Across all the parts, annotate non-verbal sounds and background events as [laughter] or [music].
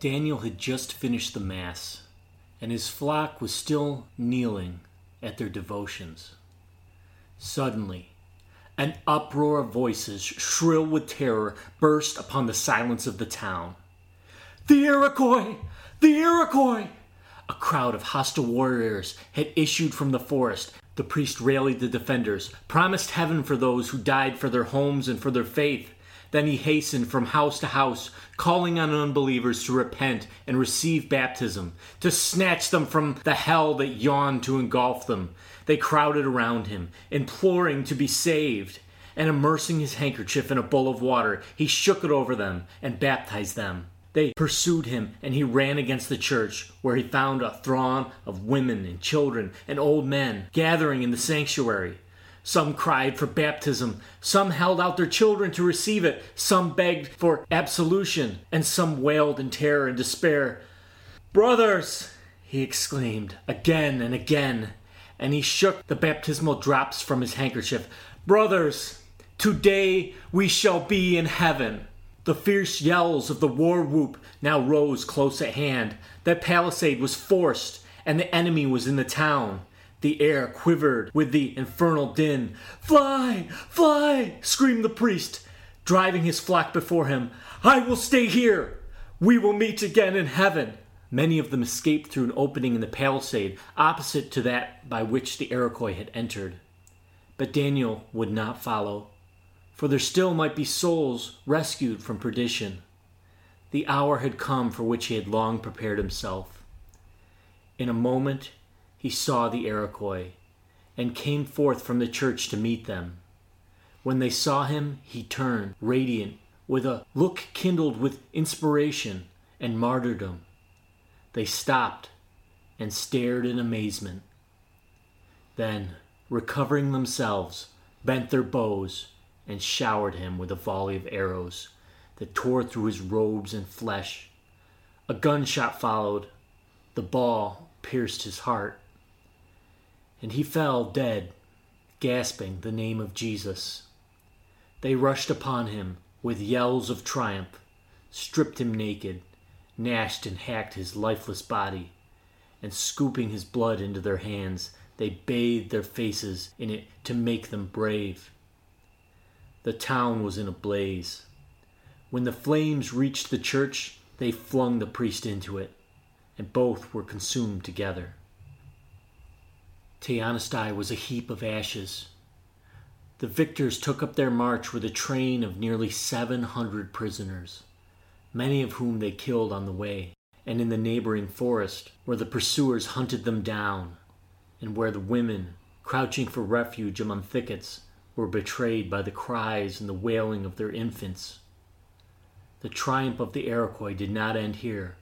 Daniel had just finished the Mass, and his flock was still kneeling at their devotions. Suddenly, an uproar of voices, shrill with terror, burst upon the silence of the town. The Iroquois! The Iroquois! A crowd of hostile warriors had issued from the forest. The priest rallied the defenders, promised heaven for those who died for their homes and for their faith. Then he hastened from house to house, calling on unbelievers to repent and receive baptism, to snatch them from the hell that yawned to engulf them. They crowded around him, imploring to be saved. And immersing his handkerchief in a bowl of water, he shook it over them and baptized them. They pursued him, and he ran against the church, where he found a throng of women and children and old men gathering in the sanctuary. Some cried for baptism, some held out their children to receive it, some begged for absolution, and some wailed in terror and despair. Brothers, he exclaimed again and again, and he shook the baptismal drops from his handkerchief. Brothers, today we shall be in heaven. The fierce yells of the war whoop now rose close at hand. That palisade was forced, and the enemy was in the town. The air quivered with the infernal din. Fly! Fly! screamed the priest, driving his flock before him. I will stay here. We will meet again in heaven. Many of them escaped through an opening in the palisade opposite to that by which the Iroquois had entered. But Daniel would not follow for there still might be souls rescued from perdition. The hour had come for which he had long prepared himself. In a moment he saw the Iroquois, and came forth from the church to meet them. When they saw him, he turned, radiant, with a look kindled with inspiration and martyrdom. They stopped and stared in amazement. Then, recovering themselves, bent their bows and showered him with a volley of arrows that tore through his robes and flesh. A gunshot followed. The ball pierced his heart. And he fell dead, gasping the name of Jesus. They rushed upon him with yells of triumph, stripped him naked, gnashed and hacked his lifeless body, and scooping his blood into their hands, they bathed their faces in it to make them brave. The town was in a blaze. When the flames reached the church, they flung the priest into it, and both were consumed together. Teanastai was a heap of ashes. The victors took up their march with a train of nearly 700 prisoners, many of whom they killed on the way, and in the neighboring forest, where the pursuers hunted them down, and where the women, crouching for refuge among thickets, were betrayed by the cries and the wailing of their infants. The triumph of the Iroquois did not end here,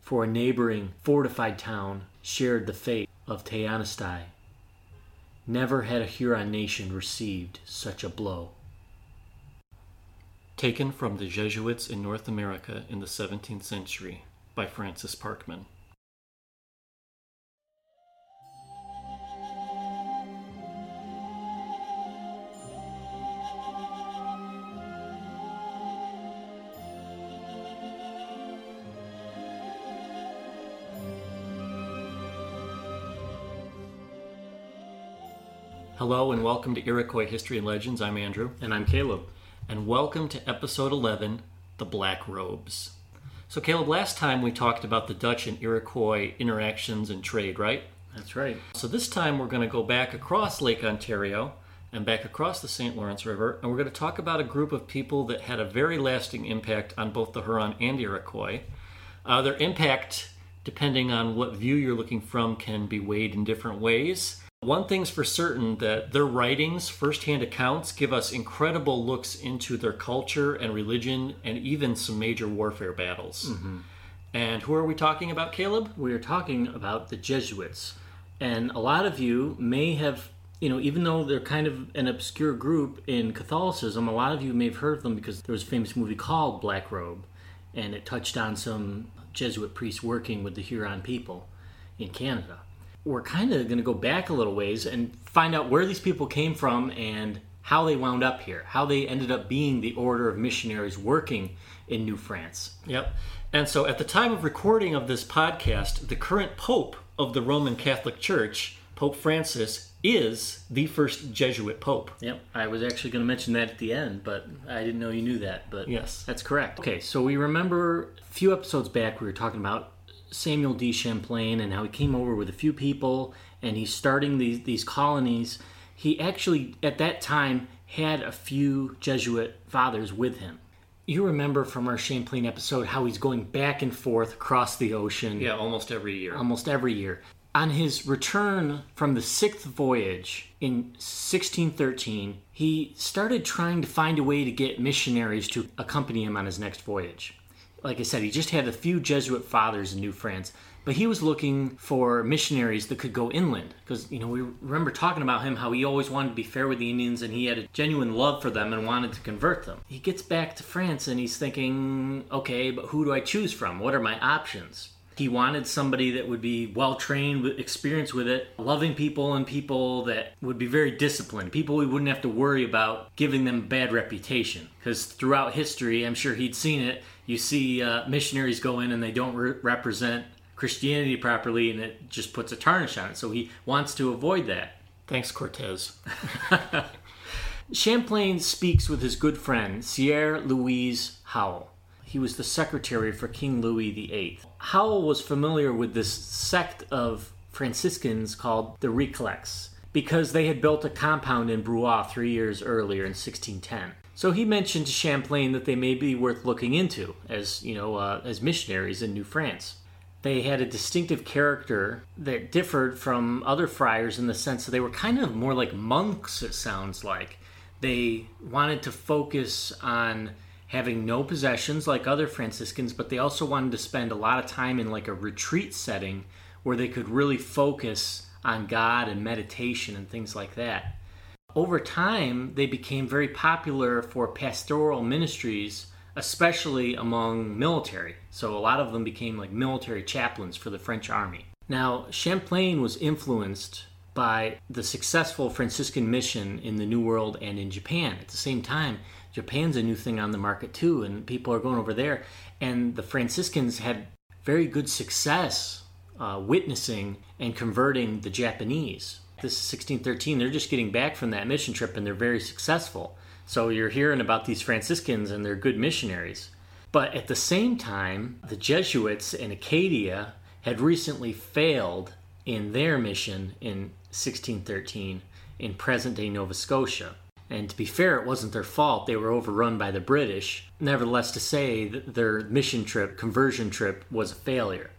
for a neighboring fortified town shared the fate of Teanastai. Never had a Huron nation received such a blow. Taken from the Jesuits in North America in the 17th century by Francis Parkman. Hello and welcome to Iroquois History and Legends. I'm Andrew. And I'm Caleb. And welcome to episode 11 The Black Robes. So, Caleb, last time we talked about the Dutch and Iroquois interactions and trade, right? That's right. So, this time we're going to go back across Lake Ontario and back across the St. Lawrence River, and we're going to talk about a group of people that had a very lasting impact on both the Huron and Iroquois. Uh, their impact, depending on what view you're looking from, can be weighed in different ways. One thing's for certain that their writings, firsthand accounts, give us incredible looks into their culture and religion and even some major warfare battles. Mm-hmm. And who are we talking about, Caleb? We are talking about the Jesuits. And a lot of you may have, you know, even though they're kind of an obscure group in Catholicism, a lot of you may have heard of them because there was a famous movie called Black Robe, and it touched on some Jesuit priests working with the Huron people in Canada we're kind of going to go back a little ways and find out where these people came from and how they wound up here, how they ended up being the order of missionaries working in New France. Yep. And so at the time of recording of this podcast, the current Pope of the Roman Catholic Church, Pope Francis, is the first Jesuit Pope. Yep, I was actually going to mention that at the end, but I didn't know you knew that. But Yes. that's correct. Okay, so we remember a few episodes back we were talking about Samuel de Champlain and how he came over with a few people and he's starting these these colonies. He actually at that time had a few Jesuit fathers with him. You remember from our Champlain episode how he's going back and forth across the ocean Yeah, almost every year. almost every year. On his return from the sixth voyage in 1613, he started trying to find a way to get missionaries to accompany him on his next voyage. Like I said, he just had a few Jesuit fathers in New France, but he was looking for missionaries that could go inland. Because, you know, we remember talking about him how he always wanted to be fair with the Indians and he had a genuine love for them and wanted to convert them. He gets back to France and he's thinking, okay, but who do I choose from? What are my options? He wanted somebody that would be well trained, with experience with it, loving people, and people that would be very disciplined. People we wouldn't have to worry about giving them bad reputation. Because throughout history, I'm sure he'd seen it. You see uh, missionaries go in and they don't re- represent Christianity properly, and it just puts a tarnish on it. So he wants to avoid that. Thanks, Cortez. [laughs] Champlain speaks with his good friend, Sieur Louise Howell. He was the secretary for King Louis VIII. Howell was familiar with this sect of Franciscans called the Recollects because they had built a compound in Brouage three years earlier in 1610. So he mentioned to Champlain that they may be worth looking into as, you know, uh, as missionaries in New France. They had a distinctive character that differed from other friars in the sense that they were kind of more like monks, it sounds like. They wanted to focus on having no possessions like other Franciscans, but they also wanted to spend a lot of time in like a retreat setting where they could really focus on God and meditation and things like that. Over time, they became very popular for pastoral ministries, especially among military. So a lot of them became like military chaplains for the French army. Now, Champlain was influenced by the successful Franciscan mission in the New World and in Japan. At the same time, Japan's a new thing on the market too, and people are going over there. And the Franciscans had very good success uh, witnessing and converting the Japanese. This is 1613. They're just getting back from that mission trip and they're very successful. So you're hearing about these Franciscans and they're good missionaries. But at the same time, the Jesuits in Acadia had recently failed in their mission in 1613 in present day Nova Scotia. And to be fair, it wasn't their fault. They were overrun by the British. Nevertheless, to say that their mission trip, conversion trip, was a failure.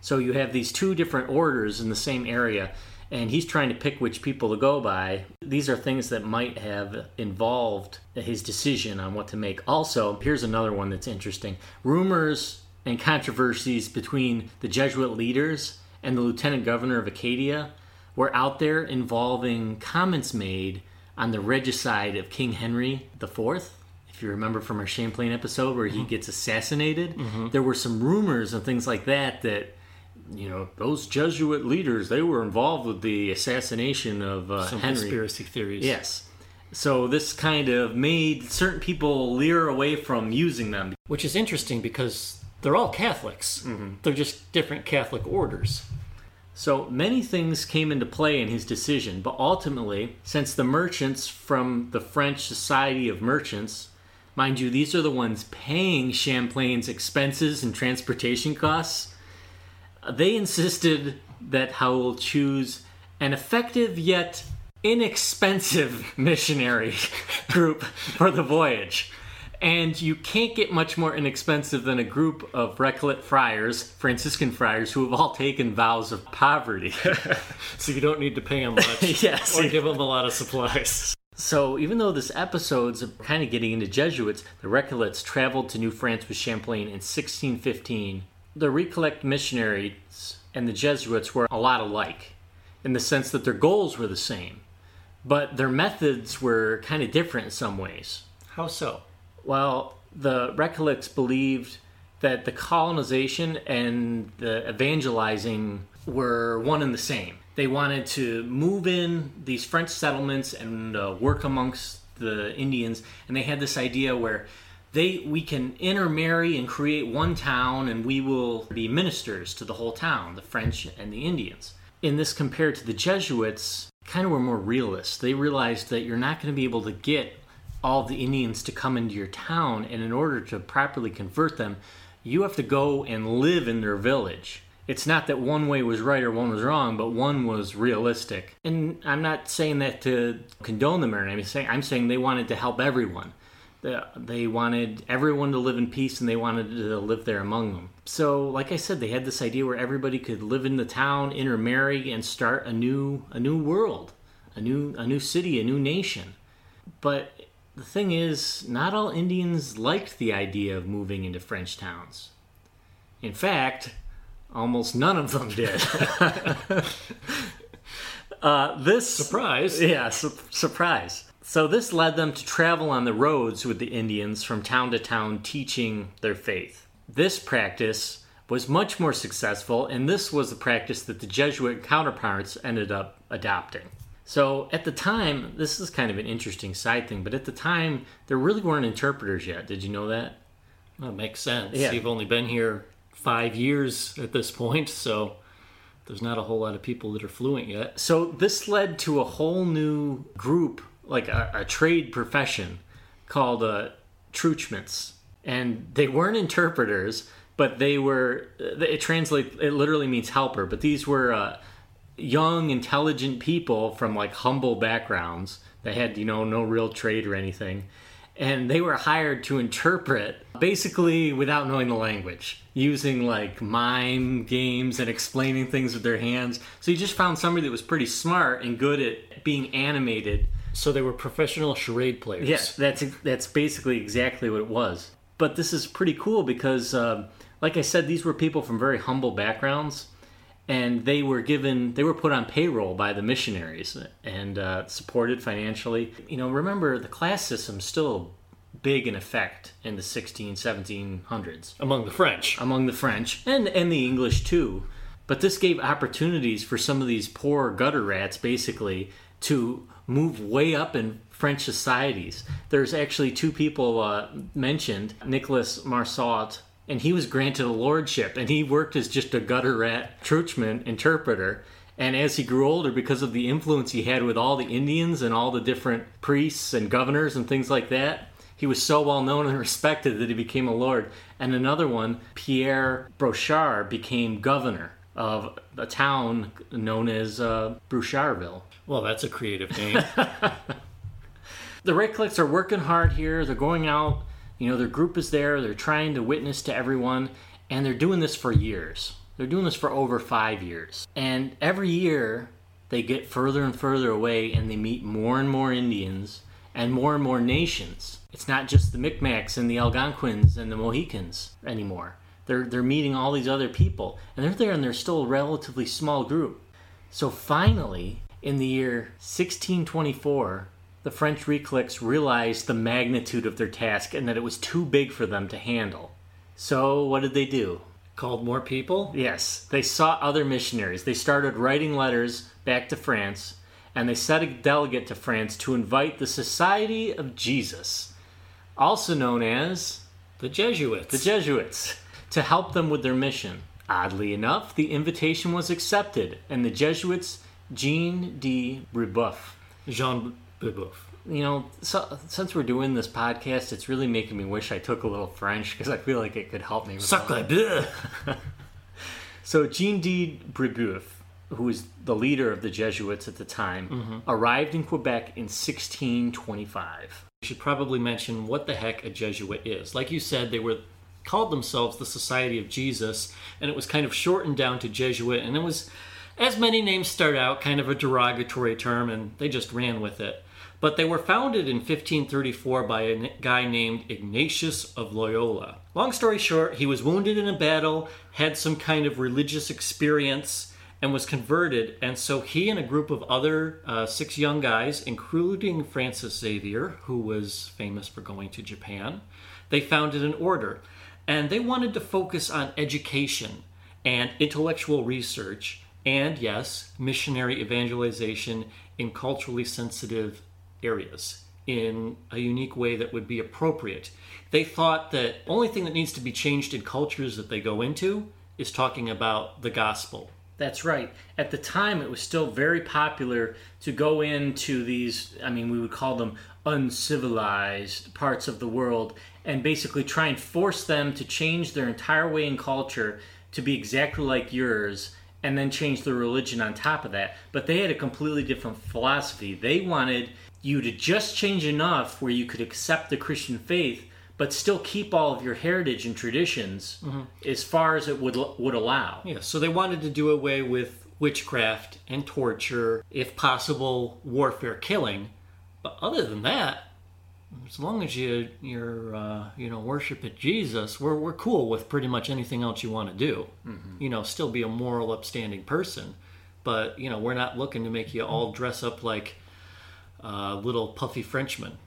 So you have these two different orders in the same area, and he's trying to pick which people to go by. These are things that might have involved his decision on what to make. Also, here's another one that's interesting rumors and controversies between the Jesuit leaders and the lieutenant governor of Acadia were out there involving comments made on the regicide of King Henry IV. If you remember from our Champlain episode where he mm-hmm. gets assassinated, mm-hmm. there were some rumors and things like that that you know those Jesuit leaders they were involved with the assassination of uh, Some Henry. conspiracy theories. Yes. So this kind of made certain people leer away from using them. Which is interesting because they're all Catholics. They're just different Catholic orders. So many things came into play in his decision, but ultimately, since the merchants from the French Society of Merchants, mind you, these are the ones paying Champlain's expenses and transportation costs, they insisted that Howell choose an effective yet inexpensive [laughs] missionary [laughs] group for the voyage. And you can't get much more inexpensive than a group of Recollet friars, Franciscan friars, who have all taken vows of poverty. [laughs] So you don't need to pay them much. Yes. Or give them a lot of supplies. So, even though this episode's kind of getting into Jesuits, the Recollets traveled to New France with Champlain in 1615. The Recollect missionaries and the Jesuits were a lot alike in the sense that their goals were the same, but their methods were kind of different in some ways. How so? Well, the Recollects believed that the colonization and the evangelizing were one and the same. They wanted to move in these French settlements and uh, work amongst the Indians, and they had this idea where they we can intermarry and create one town, and we will be ministers to the whole town, the French and the Indians. In this, compared to the Jesuits, kind of were more realists. They realized that you're not going to be able to get all the Indians to come into your town, and in order to properly convert them, you have to go and live in their village. It's not that one way was right or one was wrong, but one was realistic. And I'm not saying that to condone them or anything. I'm saying I'm saying they wanted to help everyone. They wanted everyone to live in peace and they wanted to live there among them. So, like I said, they had this idea where everybody could live in the town, intermarry, and start a new a new world, a new a new city, a new nation. But the thing is, not all Indians liked the idea of moving into French towns. In fact, almost none of them did. [laughs] uh, this surprise, yeah, su- surprise. So this led them to travel on the roads with the Indians from town to town, teaching their faith. This practice was much more successful, and this was the practice that the Jesuit counterparts ended up adopting. So at the time, this is kind of an interesting side thing, but at the time, there really weren't interpreters yet. Did you know that? That makes sense. Yeah. You've only been here five years at this point, so there's not a whole lot of people that are fluent yet. So this led to a whole new group, like a, a trade profession called uh, truchments. And they weren't interpreters, but they were, it translates, it literally means helper, but these were uh, young, intelligent people from like humble backgrounds that had, you know, no real trade or anything. And they were hired to interpret basically without knowing the language, using like mime games and explaining things with their hands. So you just found somebody that was pretty smart and good at being animated. So they were professional charade players. Yes, that's that's basically exactly what it was. But this is pretty cool because, uh, like I said, these were people from very humble backgrounds and they were given they were put on payroll by the missionaries and uh, supported financially you know remember the class system still big in effect in the 16 1700s Among the French. among the french and and the english too but this gave opportunities for some of these poor gutter rats basically to move way up in french societies. There's actually two people uh, mentioned nicholas marsot and he was granted a lordship and he worked as just a gutter rat truchman interpreter. And as he grew older because of the influence he had with all the indians and all the different priests and governors and things like that he was so well known and [laughs] respected that he became a lord. And another one pierre brochard became governor of a town known as uh. Well, that's a creative name. [laughs] The Recollects are working hard here. They're going out. You know, their group is there. They're trying to witness to everyone, and they're doing this for years. They're doing this for over five years. And every year, they get further and further away, and they meet more and more Indians and more and more nations. It's not just the Micmacs and the Algonquins and the Mohicans anymore. They're, they're meeting all these other people, and they're there, and they're still a relatively small group. So finally, in the year 1624, the French Recollects realized the magnitude of their task and that it was too big for them to handle. So, what did they do? Called more people? Yes, they sought other missionaries. They started writing letters back to France, and they sent a delegate to France to invite the Society of Jesus, also known as The Jesuits. the Jesuits, to help them with their mission. Oddly enough, the invitation was accepted, and the Jesuits, Jean de Brebeuf, Jean Brebeuf. you know, so, since we're doing this podcast, it's really making me wish I took a little French because I feel like it could help me. Sacre! [laughs] So Jean de Brebeuf, who was the leader of the Jesuits at the time, mm-hmm. arrived in Quebec in 1625. We should probably mention what the heck a Jesuit is. Like you said, they were called themselves the Society of Jesus, and it was kind of shortened down to Jesuit, and it was, as many names start out, kind of a derogatory term, and they just ran with it. But they were founded in 1534 by a guy named Ignatius of Loyola. Long story short, he was wounded in a battle, had some kind of religious experience, and was converted. And so he and a group of other uh, six young guys, including Francis Xavier, who was famous for going to Japan, they founded an order. And they wanted to focus on education and intellectual research, and yes, missionary evangelization in culturally sensitive areas. in a unique way that would be appropriate. They thought that only thing that needs to be changed in cultures that they go into is talking about the gospel. That's right. At the time, it was still very popular to go into these, I mean, we would call them uncivilized parts of the world and basically try and force them to change their entire way in culture to be exactly like yours and then change their religion on top of that. But they had a completely different philosophy. They wanted you to just change enough where you could accept the Christian faith but still keep all of your heritage and traditions mm-hmm. as far as it would would allow. Yeah, so they wanted to do away with witchcraft and torture, if possible, warfare, killing. But other than that, as long as you you're uh, you know worshiping Jesus, we're we're cool with pretty much anything else you want to do. Mm-hmm. You know, still be a moral, upstanding person, but you know we're not looking to make you all dress up like uh, little puffy Frenchmen.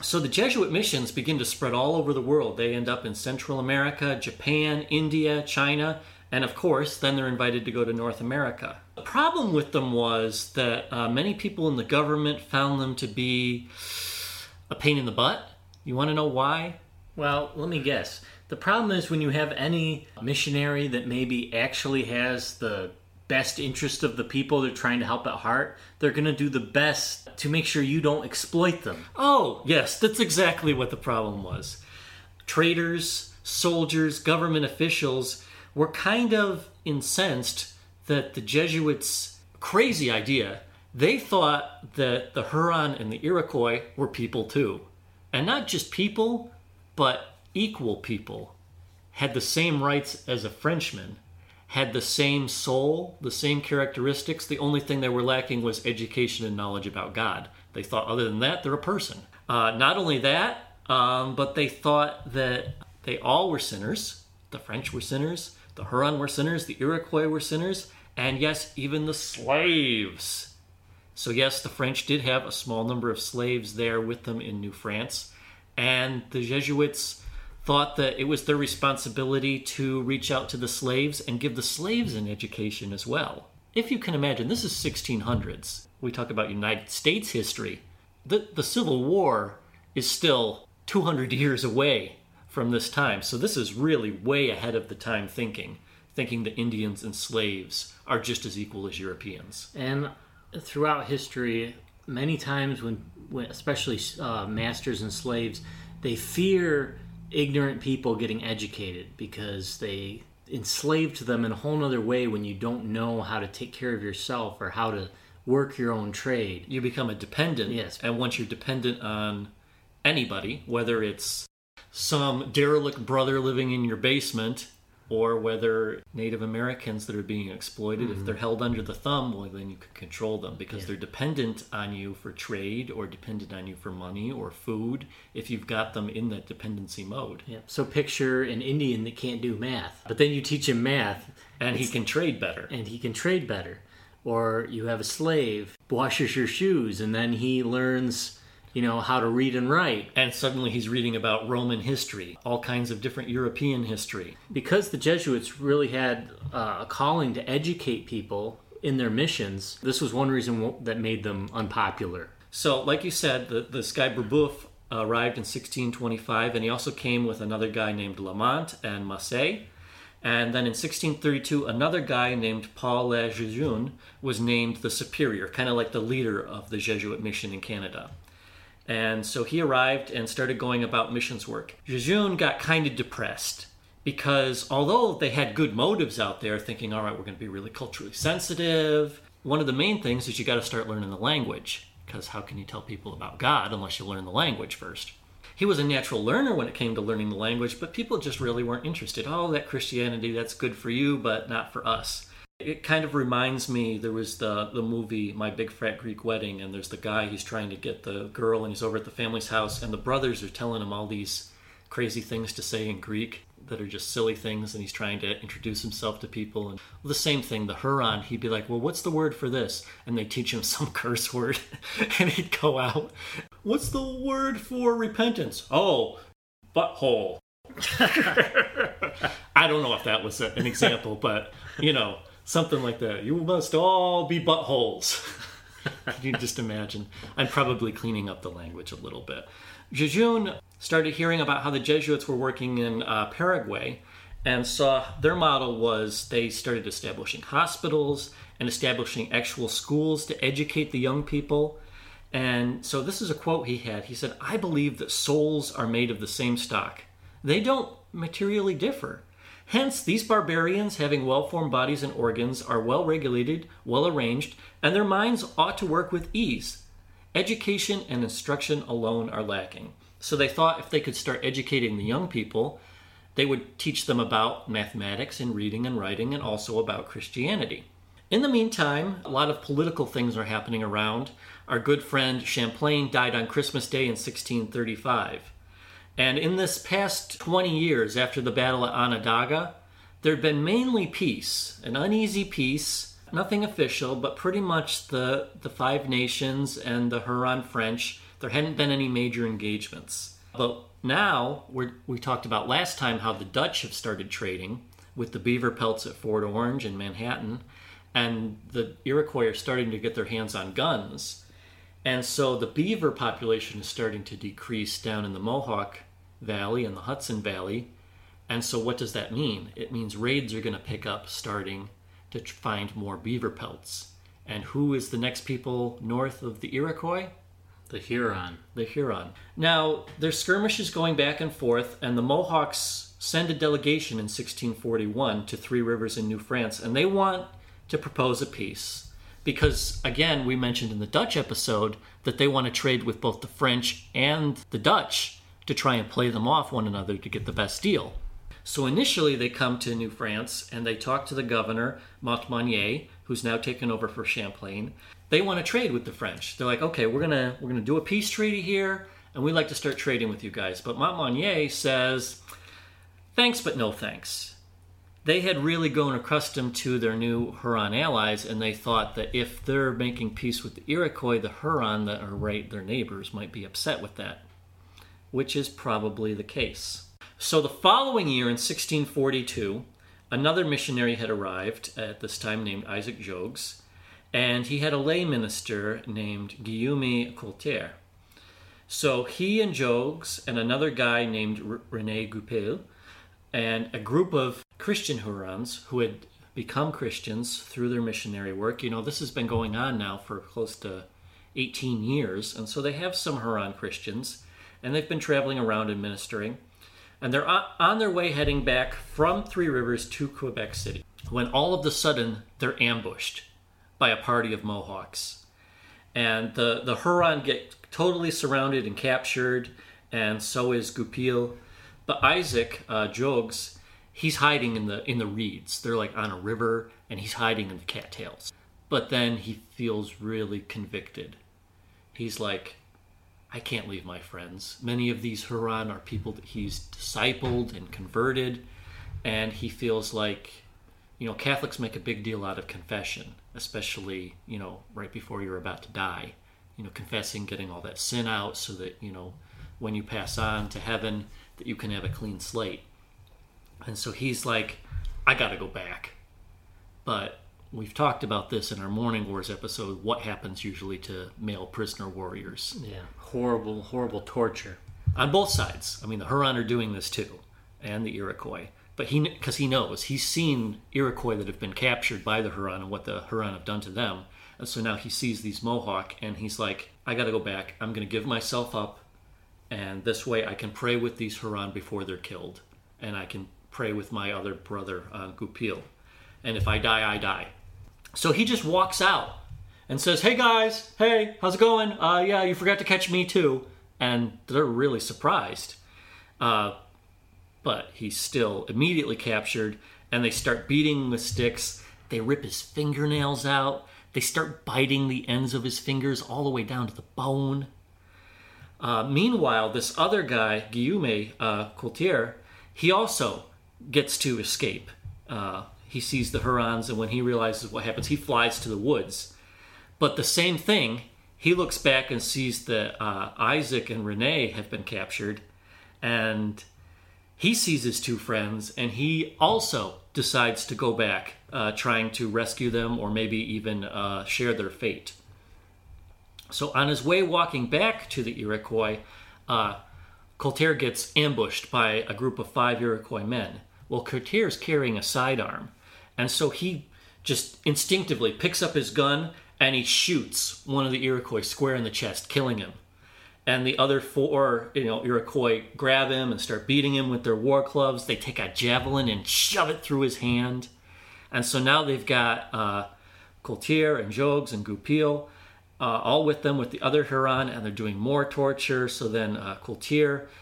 So the Jesuit missions begin to spread all over the world. They end up in Central America, Japan, India, China, and of course, then they're invited to go to North America. The problem with them was that uh, many people in the government found them to be a pain in the butt. You want to know why? Well, let me guess. The problem is when you have any missionary that maybe actually has the best interest of the people they're trying to help at heart, they're going to do the best to make sure you don't exploit them. Oh, yes, that's exactly what the problem was. Traders, soldiers, government officials were kind of incensed that the Jesuits' crazy idea, they thought that the Huron and the Iroquois were people too. And not just people, but equal people, had the same rights as a Frenchman had the same soul, the same characteristics. The only thing they were lacking was education and knowledge about God. They thought, other than that, they're a person. Uh, not only that, um, but they thought that they all were sinners. The French were sinners, the Huron were sinners, the Iroquois were sinners, and yes, even the slaves. So, yes, the French did have a small number of slaves there with them in New France, and the Jesuits thought that it was their responsibility to reach out to the slaves and give the slaves an education as well. If you can imagine, this is 1600s. We talk about United States history. The, the Civil War is still 200 years away from this time. So this is really way ahead of the time thinking, thinking that Indians and slaves are just as equal as Europeans. And throughout history, many times when, when especially uh, masters and slaves, they fear ignorant people getting educated because they enslaved them in a whole other way when you don't know how to take care of yourself or how to work your own trade. You become a dependent. Yes. And once you're dependent on anybody, whether it's some derelict brother living in your basement or whether Native Americans that are being exploited, mm-hmm. if they're held under the thumb, well, then you can control them because yeah. they're dependent on you for trade or dependent on you for money or food if you've got them in that dependency mode. Yeah. So picture an Indian that can't do math, but then you teach him math. And he can trade better. And he can trade better. Or you have a slave washes your shoes and then he learns you know, how to read and write. And suddenly he's reading about Roman history, all kinds of different European history. Because the Jesuits really had uh, a calling to educate people in their missions, this was one reason that made them unpopular. So, like you said, the, this guy Brebeuf arrived in 1625, and he also came with another guy named Lalemant and Massé. And then in 1632, another guy named Paul Le Jeune was named the superior, kind of like the leader of the Jesuit mission in Canada. And so he arrived and started going about missions work. Jeune got kind of depressed because although they had good motives out there, thinking, all right, we're going to be really culturally sensitive, one of the main things is you got to start learning the language because how can you tell people about God unless you learn the language first? He was a natural learner when it came to learning the language, but people just really weren't interested. Oh, that Christianity, that's good for you, but not for us. It kind of reminds me there was the the movie My Big Fat Greek Wedding and there's the guy he's trying to get the girl and he's over at the family's house and the brothers are telling him all these crazy things to say in Greek that are just silly things and he's trying to introduce himself to people and the same thing the Huron he'd be like well what's the word for this? And they teach him [laughs] some curse word [laughs] and he'd go out. What's the word for repentance? Oh butthole. [laughs] I don't know if that was an example but you know something like that. You must all be buttholes. You just imagine? I'm probably cleaning up the language a little bit. Le Jeune started hearing about how the Jesuits were working in uh, Paraguay and saw their model was they started establishing hospitals and establishing actual schools to educate the young people. And so this is a quote he had. He said, I believe that souls are made of the same stock. They don't materially differ. Hence, these barbarians, having well formed bodies and organs, are well regulated, well arranged, and their minds ought to work with ease. Education and instruction alone are lacking. So they thought if they could start educating the young people, they would teach them about mathematics and reading and writing and also about Christianity. In the meantime, a lot of political things are happening around. Our good friend Champlain died on Christmas Day in 1635. And in this past 20 years after the Battle of Onondaga, there had been mainly peace, an uneasy peace, nothing official, but pretty much the, the Five Nations and the Huron French. There hadn't been any major engagements. But now, we we talked about last time how the Dutch have started trading with the beaver pelts at Fort Orange and Manhattan, and the Iroquois are starting to get their hands on guns. And so the beaver population is starting to decrease down in the Mohawk Valley and the Hudson Valley. And so, what does that mean? It means raids are going to pick up starting to find more beaver pelts. And who is the next people north of the Iroquois? The Huron. The Huron. Now, there's skirmishes going back and forth, and the Mohawks send a delegation in 1641 to Three Rivers in New France, and they want to propose a peace. Because, again, we mentioned in the Dutch episode that they want to trade with both the French and the Dutch to try and play them off one another to get the best deal. So initially, they come to New France and they talk to the governor, Montmagny, who's now taken over for Champlain. They want to trade with the French. They're like, okay, we're gonna we're gonna do a peace treaty here, and we'd like to start trading with you guys. But Montmagny says, thanks, but no thanks. They had really grown accustomed to their new Huron allies, and they thought that if they're making peace with the Iroquois, the Huron that are right their neighbors might be upset with that, which is probably the case. So the following year, in 1642, another missionary had arrived at this time named Isaac Jogues, and he had a lay minister named Guillaume Coulter. So he and Jogues and another guy named R- Rene Goupil and a group of Christian Hurons who had become Christians through their missionary work. You know, this has been going on now for close to 18 years, and so they have some Huron Christians, and they've been traveling around and ministering. And they're on their way heading back from Three Rivers to Quebec City when all of a sudden they're ambushed by a party of Mohawks. And the, the Huron get totally surrounded and captured, and so is Goupil. But Isaac uh, Jogues, he's hiding in the in the reeds. They're like on a river, and he's hiding in the cattails. But then he feels really convicted. He's like, I can't leave my friends. Many of these Huron are people that he's discipled and converted, and he feels like, you know, Catholics make a big deal out of confession, especially, you know, right before you're about to die. You know, confessing, getting all that sin out so that, you know, when you pass on to heaven, that you can have a clean slate. And so he's like, I got to go back. But we've talked about this in our Mourning Wars episode what happens usually to male prisoner warriors. Yeah, horrible, horrible torture. On both sides. I mean, the Huron are doing this too, and the Iroquois. But he, because he knows, he's seen Iroquois that have been captured by the Huron and what the Huron have done to them. And so now he sees these Mohawk and he's like, I got to go back. I'm going to give myself up. And this way I can pray with these Huron before they're killed. And I can pray with my other brother, uh, Goupil. And if I die, I die. So he just walks out and says, Hey guys, hey, how's it going? Uh, yeah, you forgot to catch me too. And they're really surprised. Uh, but he's still immediately captured, and they start beating with sticks. They rip his fingernails out. They start biting the ends of his fingers all the way down to the bone. Uh, meanwhile, this other guy, Guillaume uh, Coulter, he also gets to escape. Uh, he sees the Hurons, and when he realizes what happens, he flies to the woods. But the same thing, he looks back and sees that uh, Isaac and Rene have been captured, and he sees his two friends, and he also decides to go back, uh, trying to rescue them or maybe even uh, share their fate. So on his way walking back to the Iroquois, uh, Colter gets ambushed by a group of five Iroquois men. Well, Colter's carrying a sidearm, and so he just instinctively picks up his gun and he shoots one of the Iroquois square in the chest, killing him. And the other four, you know, Iroquois grab him and start beating him with their war clubs. They take a javelin and shove it through his hand. And so now they've got uh, and Jogues and Goupil uh, all with them with the other Huron, and they're doing more torture. So then uh,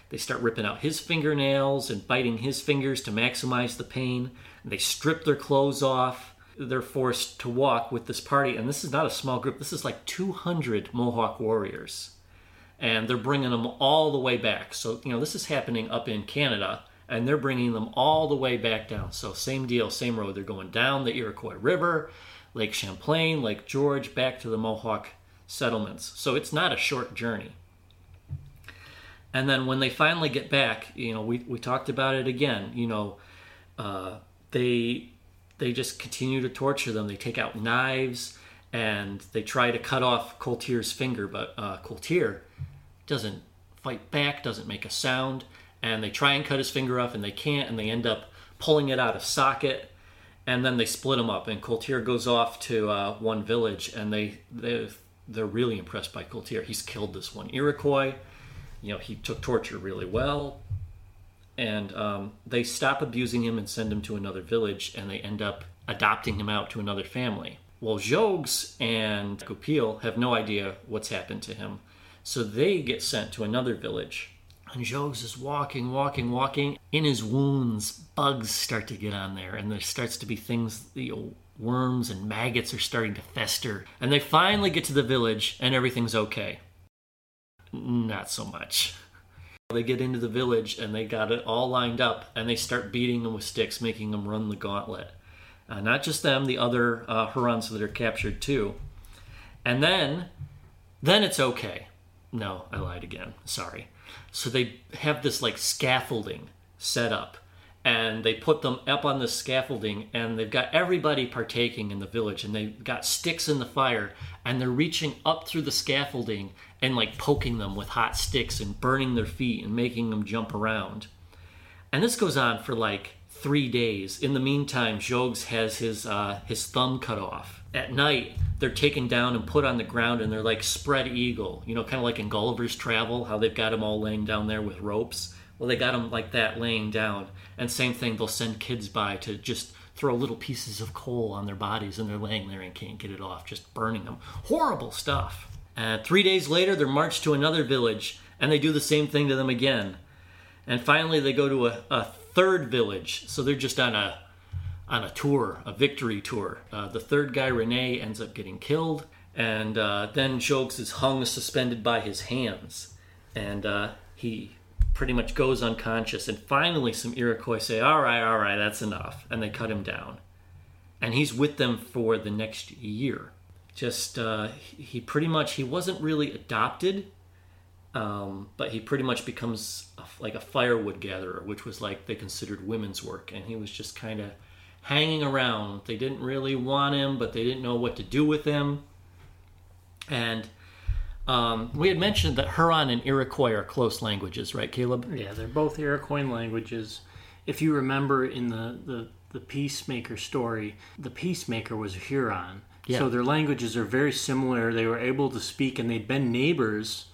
they start ripping out his fingernails and biting his fingers to maximize the pain. They strip their clothes off. They're forced to walk with this party, and this is not a small group. This is like 200 Mohawk warriors, and they're bringing them all the way back. So you know this is happening up in Canada, and they're bringing them all the way back down. So same deal, same road. They're going down the Iroquois River, Lake Champlain, Lake George, back to the Mohawk settlements. So it's not a short journey. And then when they finally get back, you know, we, we talked about it again. You know, uh, they they just continue to torture them. They take out knives and they try to cut off Colter's finger, but uh, Colter doesn't fight back, doesn't make a sound, and they try and cut his finger off and they can't, and they end up pulling it out of socket, and then they split him up. And Colter goes off to uh, one village, and they they they're really impressed by Colter. He's killed this one Iroquois. You know, he took torture really well. And um, they stop abusing him and send him to another village, and they end up adopting him out to another family. Well, Jogues and Goupil have no idea what's happened to him. So they get sent to another village. And Jogues is walking, walking, walking. In his wounds, bugs start to get on there, and there starts to be things, you know, worms and maggots are starting to fester. And they finally get to the village and everything's okay. Not so much. They get into the village and they got it all lined up and they start beating them with sticks, making them run the gauntlet. Uh, not just them, the other uh, Hurons that are captured too. And then, then it's okay. No, I lied again. Sorry. So they have this like scaffolding set up and they put them up on the scaffolding and they've got everybody partaking in the village and they've got sticks in the fire and they're reaching up through the scaffolding and like poking them with hot sticks and burning their feet and making them jump around. And this goes on for like three days. In the meantime jogues has his uh, his thumb cut off. At night they're taken down and put on the ground and they're like spread eagle you know kind of like in gulliver's travel how they've got them all laying down there with ropes. Well, they got them like that laying down. And same thing, they'll send kids by to just throw little pieces of coal on their bodies and they're laying there and can't get it off, just burning them. Horrible stuff. And three days later, they're marched to another village and they do the same thing to them again. And finally, they go to a, a third village. So they're just on a on a tour, a victory tour. Uh, the third guy, Rene, ends up getting killed, and uh, then Jogues is hung suspended by his hands, and uh, he pretty much goes unconscious. And finally, some Iroquois say, All right, all right, that's enough. And they cut him down. And he's with them for the next year. Just, uh, he pretty much, he wasn't really adopted, um, but he pretty much becomes a, like a firewood gatherer, which was like they considered women's work. And he was just kind of hanging around. They didn't really want him, but they didn't know what to do with him. And um, we had mentioned that Huron and Iroquois are close languages, right, Caleb? Yeah, they're both Iroquois languages. If you remember in the, the, the Peacemaker story, the Peacemaker was a Huron. Yeah. So their languages are very similar. They were able to speak, and they'd been neighbors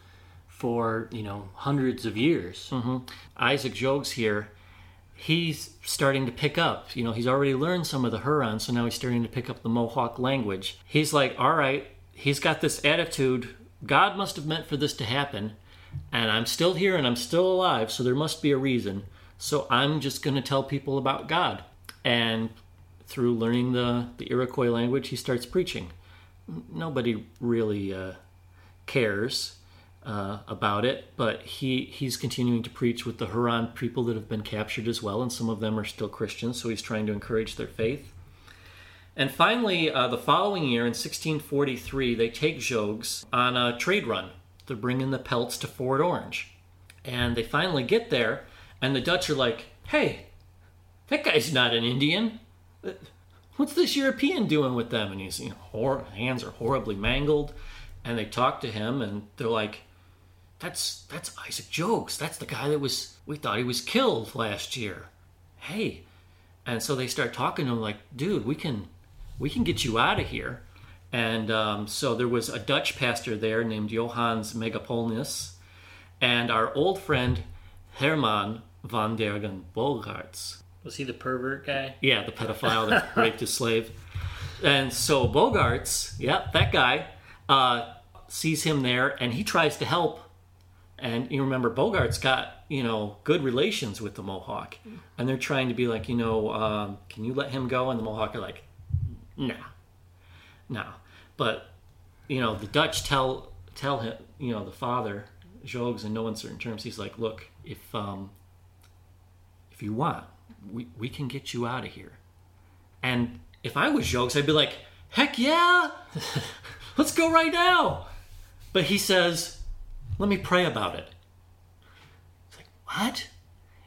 for you know hundreds of years. Mm-hmm. Isaac Jogues here, he's starting to pick up. You know, he's already learned some of the Huron, so now he's starting to pick up the Mohawk language. He's like, all right, he's got this attitude God must have meant for this to happen, and I'm still here and I'm still alive, so there must be a reason. So I'm just going to tell people about God. And through learning the, the Iroquois language, he starts preaching. Nobody really uh, cares uh, about it, but he, he's continuing to preach with the Huron people that have been captured as well, and some of them are still Christians, so he's trying to encourage their faith. And finally, uh, the following year in 1643, they take Jogues on a trade run. They're bringing the pelts to Fort Orange. And they finally get there, and the Dutch are like, hey, that guy's not an Indian. What's this European doing with them? And his you know, hor- hands are horribly mangled. and they talk to him, and they're like, "That's that's Isaac Jogues. That's the guy that was we thought he was killed last year." Hey, and so they start talking to him like, "Dude, we can we can get you out of here." And um, so there was a Dutch pastor there named Johannes Megapolensis, and our old friend Herman van Dergen Bogarts. Was he the pervert guy? Yeah, the pedophile that [laughs] raped his slave. And so Bogarts, yeah, that guy, uh, sees him there and he tries to help. And you remember, Bogart's got, you know, good relations with the Mohawk. And they're trying to be like, you know, um, can you let him go? And the Mohawk are like, nah, no. But, you know, the Dutch tell tell him, you know, the father, Jogues, in no uncertain terms, he's like, look, if um, if you want, we, we can get you out of here. And if I was Jogues, I'd be like, heck yeah, [laughs] let's go right now. But he says, let me pray about it. It's like, what?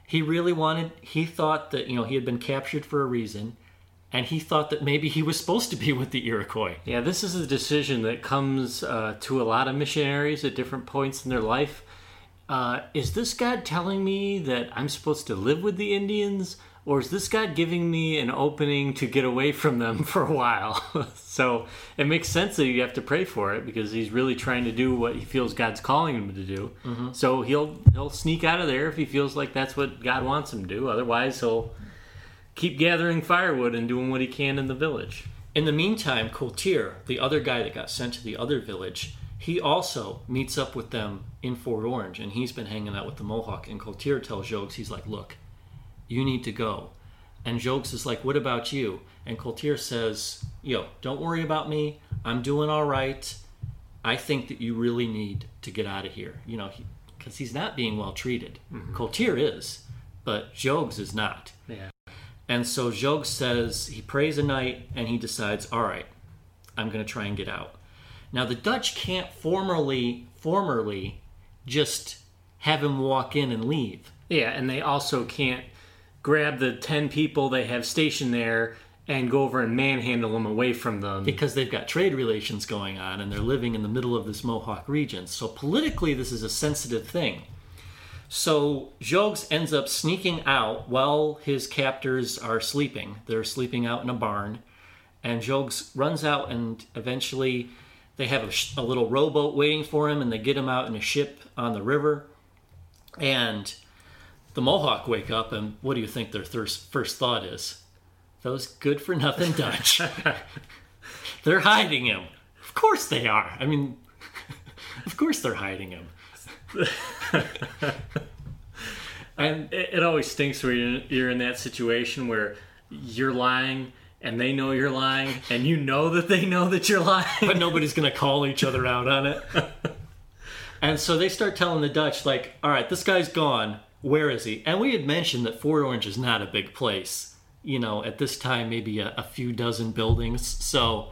He really wanted, he thought that, you know, he had been captured for a reason, and he thought that maybe he was supposed to be with the Iroquois. Yeah, this is a decision that comes uh, to a lot of missionaries at different points in their life. Uh, is this God telling me that I'm supposed to live with the Indians? Or is this God giving me an opening to get away from them [laughs] for a while? [laughs] so it makes sense that you have to pray for it because he's really trying to do what he feels God's calling him to do. Mm-hmm. So he'll he'll sneak out of there if he feels like that's what God wants him to do. Otherwise, he'll keep gathering firewood and doing what he can in the village. In the meantime, Couture, the other guy that got sent to the other village, he also meets up with them in Fort Orange, and he's been hanging out with the Mohawk. And Couture tells Jogues, he's like, "Look, you need to go." And Jogues is like, "What about you?" And Couture says, "Yo, don't worry about me. I'm doing all right. I think that you really need to get out of here. You know, because he, he's not being well treated. Mm-hmm. Is, but Jogues is not." Yeah. And so Jogues says he prays a night and he decides, all right, I'm going to try and get out. Now the Dutch can't formally, formerly, just have him walk in and leave. Yeah, and they also can't grab the ten people they have stationed there and go over and manhandle them away from them because they've got trade relations going on and they're living in the middle of this Mohawk region. So politically, this is a sensitive thing. So Jogues ends up sneaking out while his captors are sleeping. They're sleeping out in a barn. And Jogues runs out, and eventually they have a, sh- a, little rowboat waiting for him, and they get him out in a ship on the river. And the Mohawk wake up, and what do you think their thirst, first thought is? Those good for nothing Dutch. [laughs] they're hiding him. Of course they are. I mean, [laughs] of course they're hiding him. [laughs] and it, it, always stinks when you're in that situation where you're lying and they know you're lying and you know that they know that you're lying. But nobody's gonna call each other out on it. [laughs] And so they start telling the dutch like all right this guy's gone. Where is he? And we had mentioned that fort orange is not a big place you know at this time maybe a, a few dozen buildings. So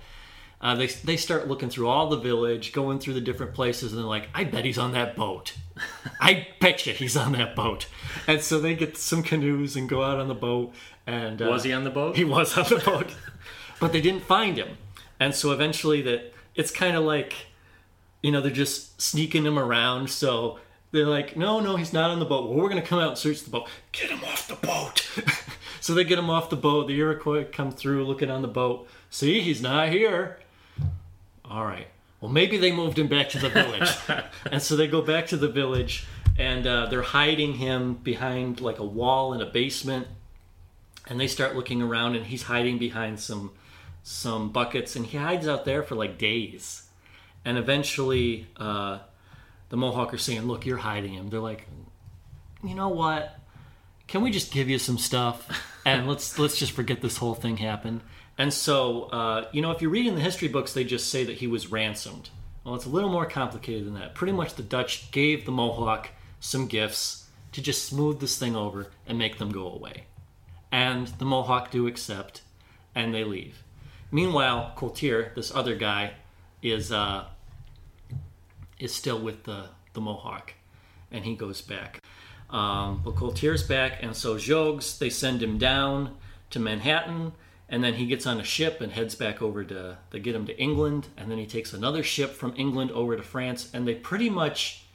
uh, they, they start looking through all the village, going through the different places, and they're like, I bet he's on that boat. I bet you he's on that boat. And so they get some canoes and go out on the boat. And uh, was he on the boat? He was on the boat, [laughs] but they didn't find him. And so eventually, that it's kind of like, you know, they're just sneaking him around. So they're like, no, no, he's not on the boat. Well, we're going to come out and search the boat. Get him off the boat. [laughs] so they get him off the boat. The Iroquois come through looking on the boat. See, he's not here all right. Well, maybe they moved him back to the village. [laughs] and so they go back to the village and uh, they're hiding him behind like a wall in a basement. And they start looking around and he's hiding behind some some buckets and he hides out there for like days. And eventually uh, the Mohawk are saying, Look, you're hiding him. They're like, You know what? Can we just give you some stuff [laughs] and let's let's just forget this whole thing happened? And so, uh, you know, if you read in the history books, they just say that he was ransomed. Well, it's a little more complicated than that. Pretty much the Dutch gave the Mohawk some gifts to just smooth this thing over and make them go away. And the Mohawk do accept, and they leave. Meanwhile, Couture, this other guy, is uh, is still with the, the Mohawk, and he goes back. Um, but Couture's back, and so Jogues, they send him down to Manhattan and then he gets on a ship and heads back over to they get him to England, and then he takes another ship from England over to France, and they pretty much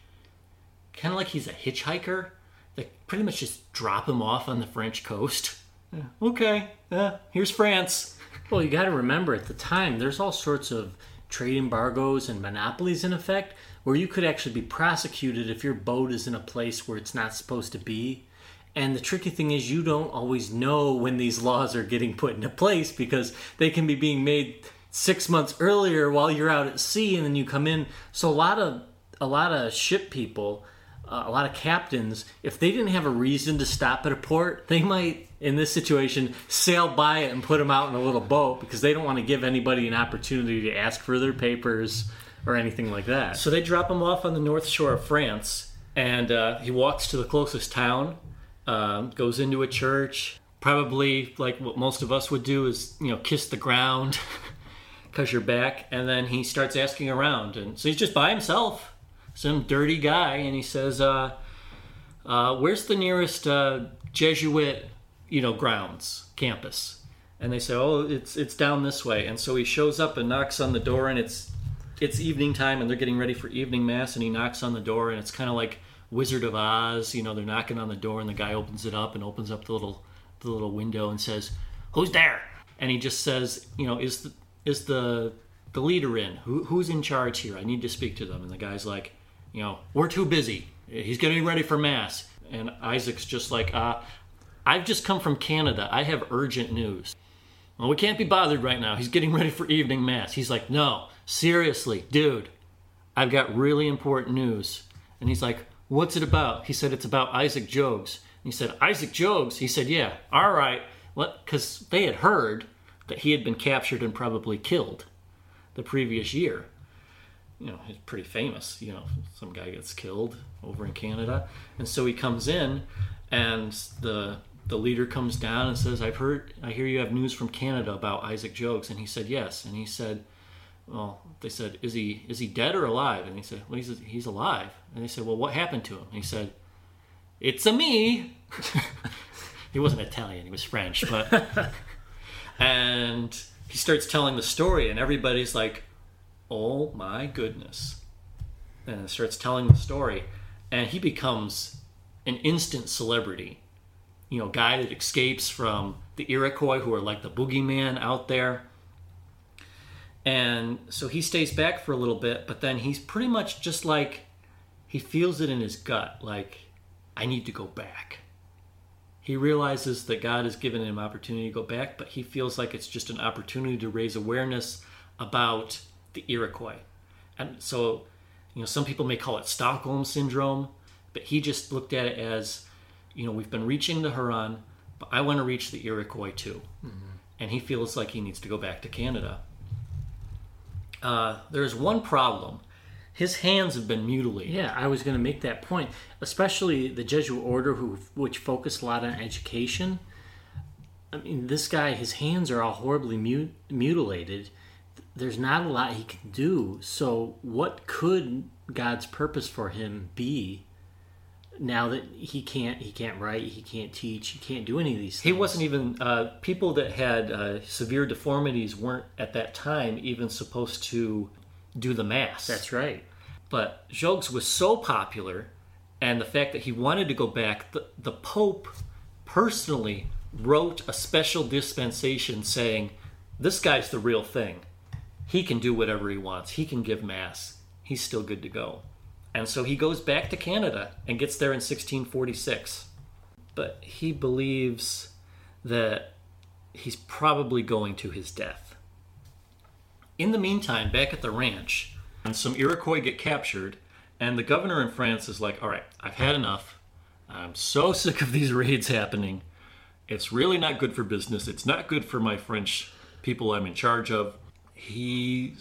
kind of like he's a hitchhiker. They pretty much just drop him off on the French coast. Yeah, okay, yeah, here's France. Well, you got to remember at the time, there's all sorts of trade embargoes and monopolies in effect where you could actually be prosecuted if your boat is in a place where it's not supposed to be. And the tricky thing is, you don't always know when these laws are getting put into place because they can be being made six months earlier while you're out at sea, and then you come in. So a lot of a lot of ship people, uh, a lot of captains, if they didn't have a reason to stop at a port, they might, in this situation, sail by it and put them out in a little boat because they don't want to give anybody an opportunity to ask for their papers or anything like that. So they drop him off on the north shore of France, and uh, he walks to the closest town, um, goes into a church. Probably like what most of us would do is you know kiss the ground [laughs] because you're back, and then he starts asking around, and so he's just by himself, some dirty guy, and he says, uh, uh, "Where's the nearest uh, Jesuit you know grounds campus?" And they say, "Oh, it's it's down this way." And so he shows up and knocks on the door, and it's it's evening time and they're getting ready for evening mass and he knocks on the door and it's kind of like Wizard of Oz, you know, they're knocking on the door and the guy opens it up and opens up the little the little window and says, "Who's there?" And he just says, you know, is the is the the leader in? Who, who's in charge here? I need to speak to them. And the guy's like, you know, we're too busy. He's getting ready for mass. And Isaac's just like, uh, I've just come from Canada. I have urgent news. Well, we can't be bothered right now. He's getting ready for evening mass. He's like, no, seriously, dude, I've got really important news. And he's like, what's it about? He said, it's about Isaac Jogues. And he said, Isaac Jogues? He said, yeah, all right. Because they had heard that he had been captured and probably killed the previous year. You know, he's pretty famous. You know, some guy gets killed over in Canada. And so he comes in, and the the leader comes down and says, "I've heard, I hear you have news from Canada about Isaac Jogues." And he said, "Yes." And he said, "Well," they said, "Is he is he dead or alive?" And he said, "Well, he's he's alive." And they said, "Well, what happened to him?" And he said, "It's a me." [laughs] he wasn't Italian; he was French, but [laughs] and he starts telling the story, and everybody's like, "Oh my goodness!" And starts telling the story, and he becomes an instant celebrity you know, guy that escapes from the Iroquois, who are like the boogeyman out there. And so he stays back for a little bit, but then he's pretty much just like he feels it in his gut, like I need to go back. He realizes that God has given him opportunity to go back, but he feels like it's just an opportunity to raise awareness about the Iroquois. And so, you know, some people may call it Stockholm syndrome, but he just looked at it as you know, we've been reaching the Huron, but I want to reach the Iroquois too. Mm-hmm. And he feels like he needs to go back to Canada. Uh, there's one problem. His hands have been mutilated. Yeah, I was going to make that point. Especially the Jesuit order, who which focused a lot on education. I mean, this guy, his hands are all horribly mut- mutilated. There's not a lot he can do. So, what could God's purpose for him be now that he can't he can't write he can't teach he can't do any of these things. he wasn't even uh, people that had uh, severe deformities weren't at that time even supposed to do the mass that's right. But Jogues was so popular and the fact that he wanted to go back the, the pope personally wrote a special dispensation saying this guy's the real thing. He can do whatever he wants. He can give mass. He's still good to go and so he goes back to Canada and gets there in 1646. But he believes that he's probably going to his death. In the meantime, back at the ranch, some Iroquois get captured, and the governor in France is like, All right, I've had enough. I'm so [laughs] sick of these raids happening. It's really not good for business. It's not good for my French people I'm in charge of. He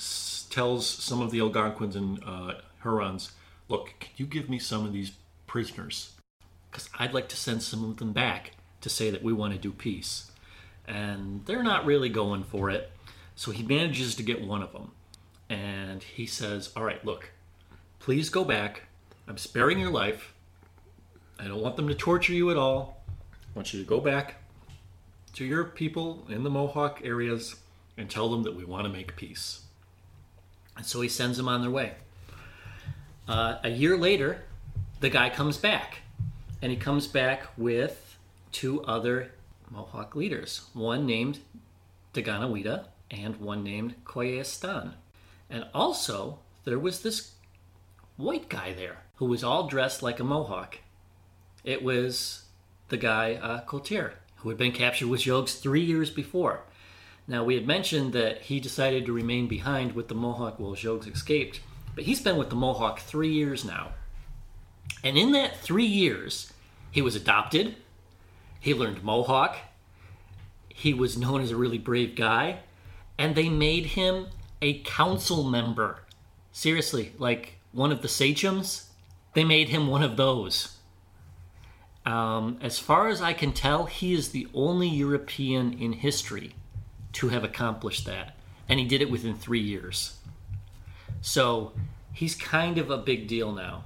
tells some of the Algonquins and uh, Hurons look, can you give me some of these prisoners? Because I'd like to send some of them back to say that we want to do peace. And they're not really going for it. So he manages to get one of them. And he says, All right, look, please go back. I'm sparing your life. I don't want them to torture you at all. I want you to go back to your people in the Mohawk areas and tell them that we want to make peace. And so he sends them on their way. Uh, a year later, the guy comes back, and he comes back with two other Mohawk leaders, one named Daganoweda and one named Koyestan. And also, there was this white guy there who was all dressed like a Mohawk. It was the guy uh, who had been captured with Jogues three years before. Now, we had mentioned that he decided to remain behind with the Mohawk while Jogues escaped, but he's been with the Mohawk three years now. And in that three years, he was adopted, he learned Mohawk, he was known as a really brave guy, and they made him a council member. Seriously, like one of the sachems, they made him one of those. Um, as far as I can tell, he is the only European in history to have accomplished that. And he did it within three years. So he's kind of a big deal now.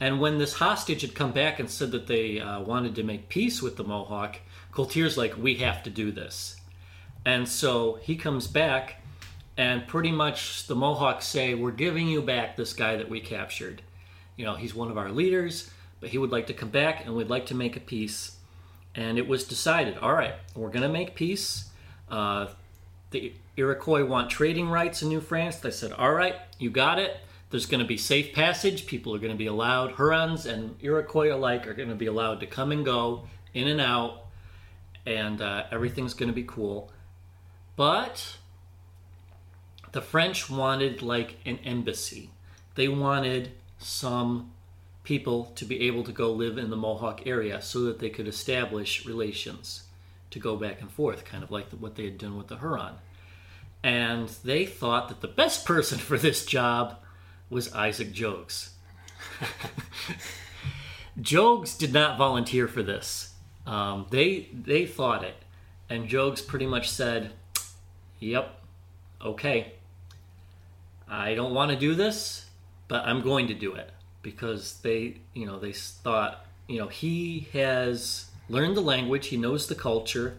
And when this hostage had come back and said that they uh, wanted to make peace with the Mohawk, Couture's like, we have to do this. And so he comes back, and pretty much the Mohawks say, We're giving you back this guy that we captured. You know, he's one of our leaders but he would like to come back and we'd like to make a peace. And it was decided all right, we're going to make peace. Uh, the Iroquois want trading rights in New France. They said, all right, you got it. There's going to be safe passage. People are going to be allowed, Hurons and Iroquois alike are going to be allowed to come and go, in and out, and uh, everything's going to be cool. But the French wanted like an embassy. They wanted some people to be able to go live in the Mohawk area so that they could establish relations to go back and forth, kind of like what they had done with the Huron. And they thought that the best person [laughs] for this job was Isaac Jogues. [laughs] Jogues did not volunteer for this. Um, they they thought it, and Jogues pretty much said, "Yep, okay. I don't want to do this, but I'm going to do it." because they, you know, they thought, you know, he has learned the language, he knows the culture,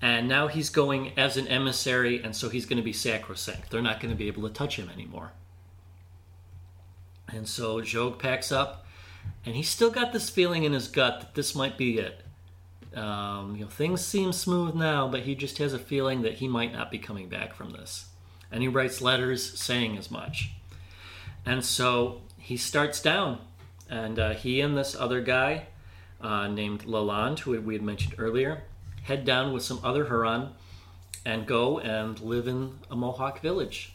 and now he's going as an emissary, and so he's going to be sacrosanct. They're not going to be able to touch him anymore. And so Jogues packs up, and he's still got this feeling in his gut that this might be it. Um, you know, things seem smooth now, but he just has a feeling that he might not be coming back from this. And he writes letters saying as much. And so he starts down, and uh, he and this other guy uh, named Lalande, who we had mentioned earlier, head down with some other Huron and go and live in a Mohawk village.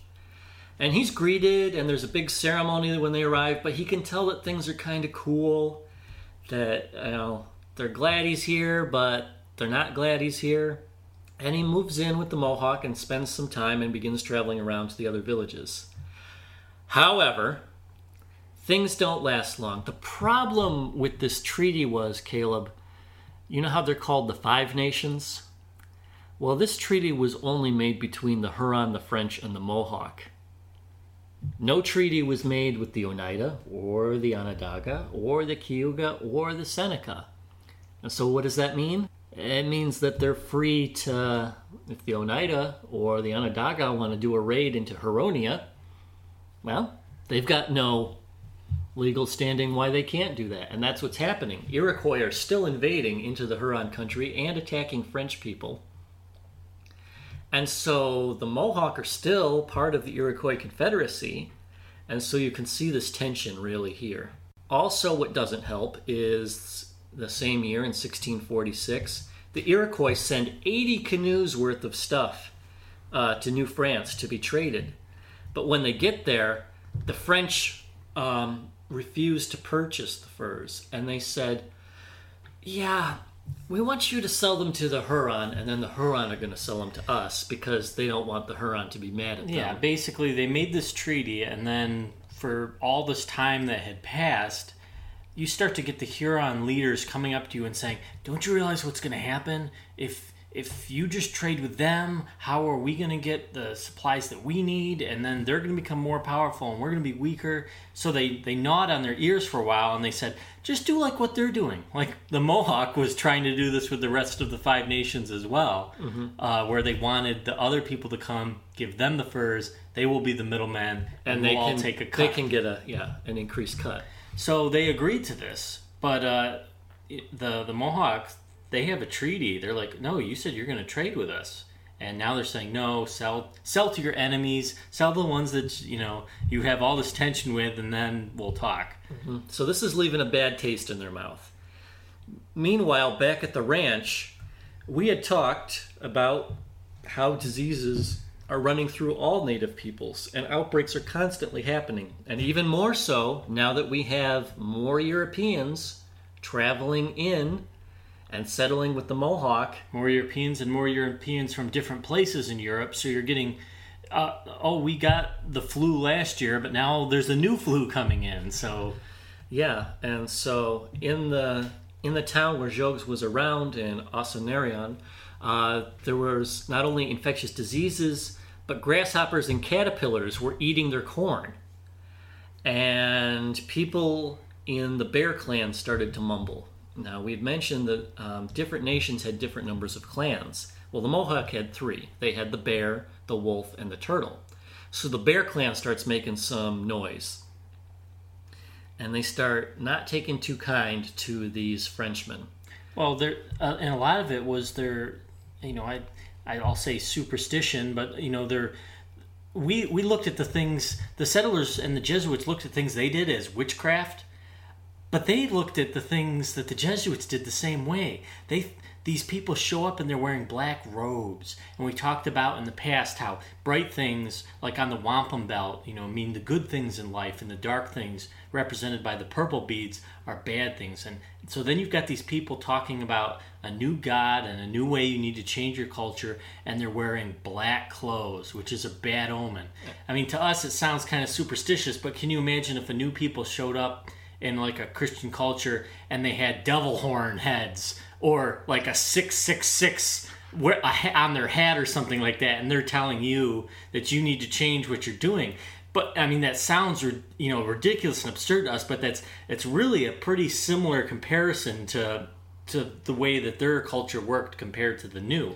And he's greeted, and there's a big ceremony when they arrive, but he can tell that things are kind of cool, that, you know, they're glad he's here, but they're not glad he's here. And he moves in with the Mohawk and spends some time and begins traveling around to the other villages. However, things don't last long. The problem with this treaty was, Caleb, you know how they're called the Five Nations? Well, this treaty was only made between the Huron, the French, and the Mohawk. No treaty was made with the Oneida, or the Onondaga, or the Cayuga, or the Seneca. And so, what does that mean? It means that they're free to, if the Oneida or the Onondaga want to do a raid into Huronia, well, they've got no legal standing why they can't do that. And that's what's happening. Iroquois are still invading into the Huron country and attacking French people. And so the Mohawk are still part of the Iroquois Confederacy. And so you can see this tension really here. Also, what doesn't help is the same year in 1646, the Iroquois send 80 canoes worth of stuff uh, to New France to be traded. But when they get there, the French um, refused to purchase the furs, and they said, "Yeah, we want you to sell them to the Huron, and then the Huron are going to sell them to us because they don't want the Huron to be mad at them." Yeah, basically they made this treaty, and then for all this time that had passed, you start to get the Huron leaders coming up to you and saying, "Don't you realize what's going to happen if?" If you just trade with them, how are we going to get the supplies that we need? And then they're going to become more powerful and we're going to be weaker. So they, they gnawed on their ears for a while and they said, just do like what they're doing. Like the Mohawk was trying to do this with the rest of the five nations as well, mm-hmm. uh, where they wanted the other people to come, give them the furs. They will be the middlemen and, and they we'll can, take a cut. They can get a, yeah, an increased cut. So they agreed to this. But uh, the, the Mohawks, they have a treaty. They're like, no, you said you're going to trade with us, and now they're saying no, sell sell to your enemies, sell the ones that you know you have all this tension with, and then we'll talk. Mm-hmm. So this is leaving a bad taste in their mouth. Meanwhile, back at the ranch, we had talked about how diseases are running through all native peoples and outbreaks are constantly happening. And even more so now that we have more Europeans traveling in and settling with the Mohawk. More Europeans and more Europeans from different places in Europe. So you're getting, uh, oh, we got the flu last year, but now there's a new flu coming in. So, yeah, and so in the in the town where Jogues was around in Ossernenon, uh, there was not only infectious diseases, but grasshoppers and caterpillars were eating their corn, and people in the Bear Clan started to mumble now, we had mentioned that um, different nations had different numbers of clans. Well, the Mohawk had three they had the bear, the wolf, and the turtle. So the bear clan starts making some noise. And they start not taking too kind to these Frenchmen. Well, there, uh, and a lot of it was their, you know, I, I'll say superstition, but you know, their we we looked at the things the settlers and the Jesuits looked at things they did as witchcraft but they looked at the things that the Jesuits did the same way. They these people show up and they're wearing black robes. And we talked about in the past how bright things, like on the wampum belt, you know, mean the good things in life, and the dark things, represented by the purple beads, are bad things. And so then you've got these people talking about a new God and a new way you need to change your culture, and they're wearing black clothes, which is a bad omen. I mean, to us, it sounds kind of superstitious, but can you imagine if a new people showed up? In like a Christian culture and they had devil horn heads or like a 666 on their hat or something like that and they're telling you that you need to change what you're doing. But i mean that sounds you know ridiculous and absurd to us but that's it's really a pretty similar comparison to to the way that their culture worked compared to the new.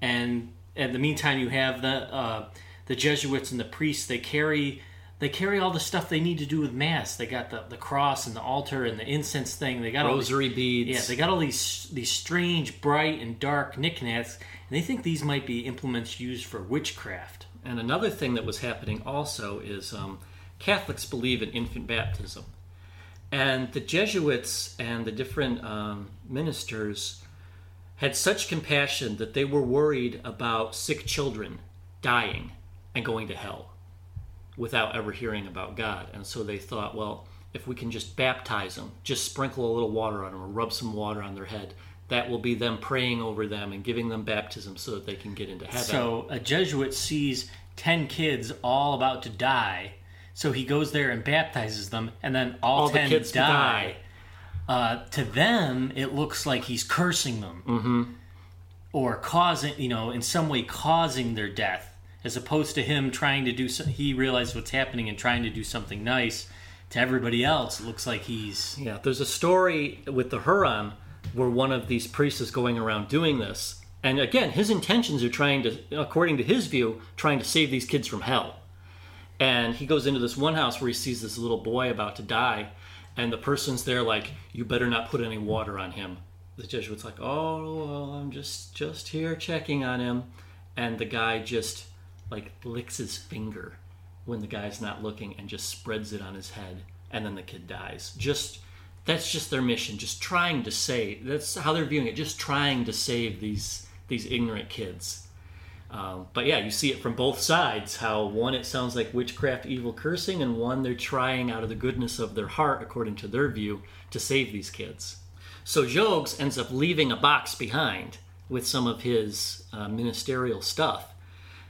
And in the meantime you have the uh, the jesuits and the priests they carry they carry all the stuff they need to do with mass. They got the, the cross and the altar and the incense thing. They got rosary these, beads. Yeah, they got all these these strange, bright and dark knickknacks, and they think these might be implements used for witchcraft. And another thing that was happening also is um, Catholics believe in infant baptism, and the Jesuits and the different um, ministers had such compassion that they were worried about sick children dying and going to hell without ever hearing about God. And so they thought, well, if we can just baptize them, just sprinkle a little water on them or rub some water on their head, that will be them praying over them and giving them baptism so that they can get into heaven. So a Jesuit sees 10 kids all about to die. So he goes there and baptizes them, and then all, all 10 the kids die. die. Uh, to them, it looks like he's cursing them. Mm-hmm. Or causing, you know, in some way causing their death as opposed to him trying to do so, he realized what's happening and trying to do something nice. To everybody else it looks like he's yeah there's a story with the huron where one of these priests is going around doing this. And again his intentions are trying to according to his view trying to save these kids from hell. And he goes into this one house where he sees this little boy about to die. And the person's there like you better not put any water on him. The jesuit's like oh well i'm just just here checking on him. And the guy just like licks his finger when the guy's not looking and just spreads it on his head and then the kid dies. Just that's just their mission just trying to save that's how they're viewing it just trying to save these these ignorant kids. Um, but yeah you see it from both sides how one it sounds like witchcraft evil cursing and one they're trying out of the goodness of their heart according to their view to save these kids. So jogues ends up leaving a box behind with some of his uh, ministerial stuff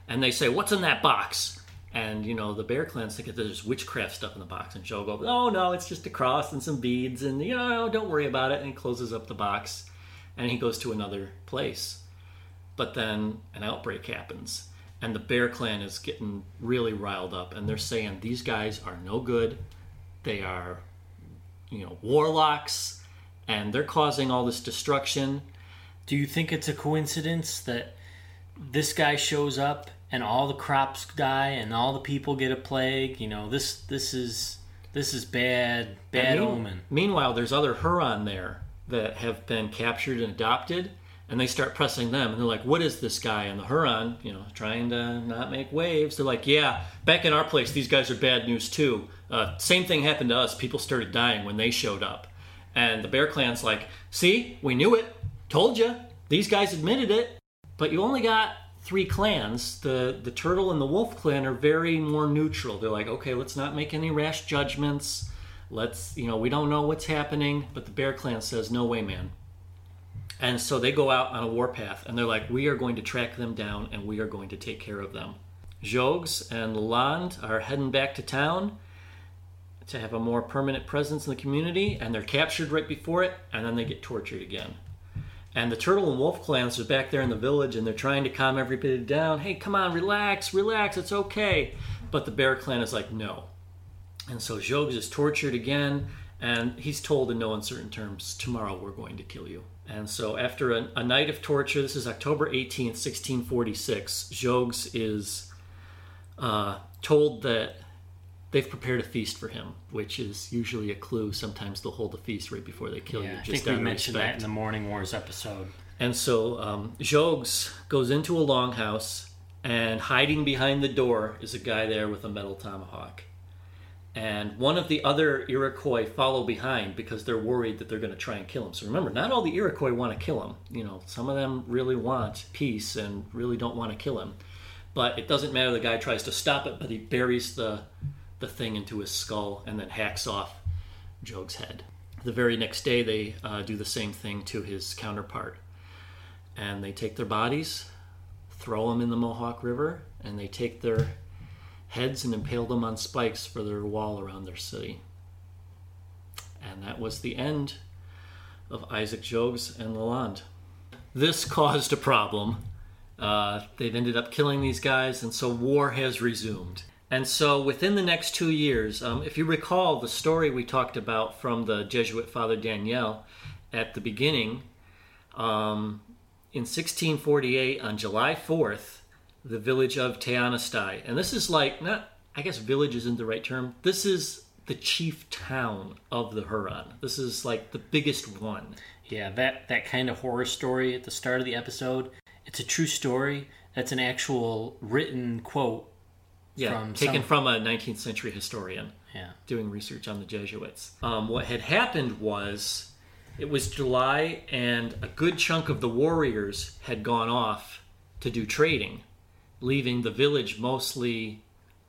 and they say, "What's in that box?" And you know, the Bear Clans think that there's witchcraft stuff in the box, and Joe goes, "Oh no, it's just a cross and some beads, and you know, don't worry about it." And closes up the box, and he goes to another place. But then an outbreak happens, and the Bear Clan is getting really riled up, and they're saying these guys are no good. They are, you know, warlocks, and they're causing all this destruction. Do you think it's a coincidence that this guy shows up and all the crops die and all the people get a plague? You know, this this is this is bad bad mean- omen. Meanwhile, there's other Huron there that have been captured and adopted, and they start pressing them, and they're like, "What is this guy?" And the Huron, you know, trying to not make waves, they're like, "Yeah, back in our place, these guys are bad news too. Uh, same thing happened to us. People started dying when they showed up." And the Bear Clan's like, "See, we knew it. Told you. These guys admitted it. But you only got." Three clans, the the turtle and the wolf clan are very more neutral. They're like, okay, let's not make any rash judgments let's you know we don't know what's happening but the bear clan says no way man and so they go out on a warpath and they're like we are going to track them down and we are going to take care of them jogues and lalande are heading back to town to have a more permanent presence in the community and they're captured right before it and then they get tortured again and the turtle and wolf clans are back there in the village and they're trying to calm everybody down. Hey come on relax relax it's okay. But the bear clan is like no. And so Jogues is tortured again, and he's told in no uncertain terms, Tomorrow we're going to kill you. And so, after a, a night of torture, this is October 18th, 1646, Jogues is uh, told that they've prepared a feast for him, which is usually a clue. Sometimes they'll hold a feast right before they kill Yeah, you. I Just think we mentioned that in the Mourning Wars episode. And so um, Jogues goes into a longhouse, and hiding behind the door is a guy there with a metal tomahawk. And one of the other Iroquois follow behind because they're worried that they're going to try and kill him. So remember, not all the Iroquois want to kill him. You know, some of them really want peace and really don't want to kill him. But it doesn't matter. The guy tries to stop it, but he buries the the thing into his skull and then hacks off Jogues' head. The very next day, they uh, do the same thing to his counterpart and they take their bodies, throw them in the Mohawk River, and they take their heads and impale them on spikes for their wall around their city. And that was the end of Isaac Jogues and Lalande. This [laughs] caused a problem. Uh, they've ended up killing these guys, and so war has resumed. And so, within the next two years, um, if you recall the story we talked about from the Jesuit Father Daniel at the beginning, um, in 1648, on July 4th, the village of Teanastai, and this is like, not, I guess village isn't the right term, this is the chief town of the Huron. This is like the biggest one. Yeah, that that kind of horror story at the start of the episode. It's a true story. That's an actual written quote. Yeah, From taken some- from a 19th century historian. Yeah. doing research on the Jesuits. Um, what had happened was it was July, and a good chunk of the warriors had gone off to do trading, leaving the village mostly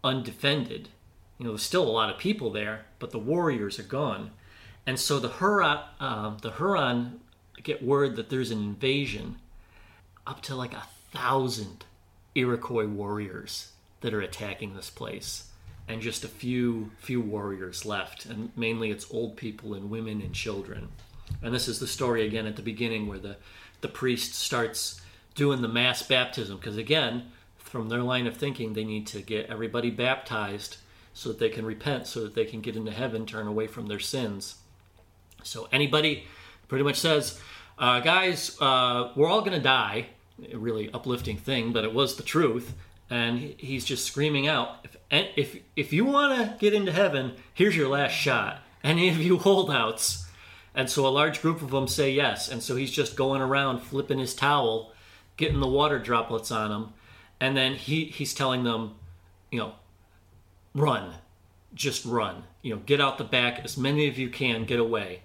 undefended. You know, there's still a lot of people there, but the warriors are gone. And so the Huron, um, the Huron get word that there's an invasion up to like a thousand Iroquois warriors that are attacking this place, and just a few few warriors left, and mainly it's old people and women and children. And this is the story again at the beginning where the the priest starts doing the mass baptism because again, from their line of thinking, they need to get everybody baptized so that they can repent, so that they can get into heaven, turn away from their sins. So anybody pretty much says, uh, guys, uh, we're all going to die. A really uplifting thing, but it was the truth. And he's just screaming out, if, if, if you want to get into heaven, here's your last shot. Any of you [laughs] holdouts? And so a large group of them say yes. And so he's just going around flipping his towel, getting the water droplets on him. And then he, he's telling them, you know, run just run you know get out the back as many of you can get away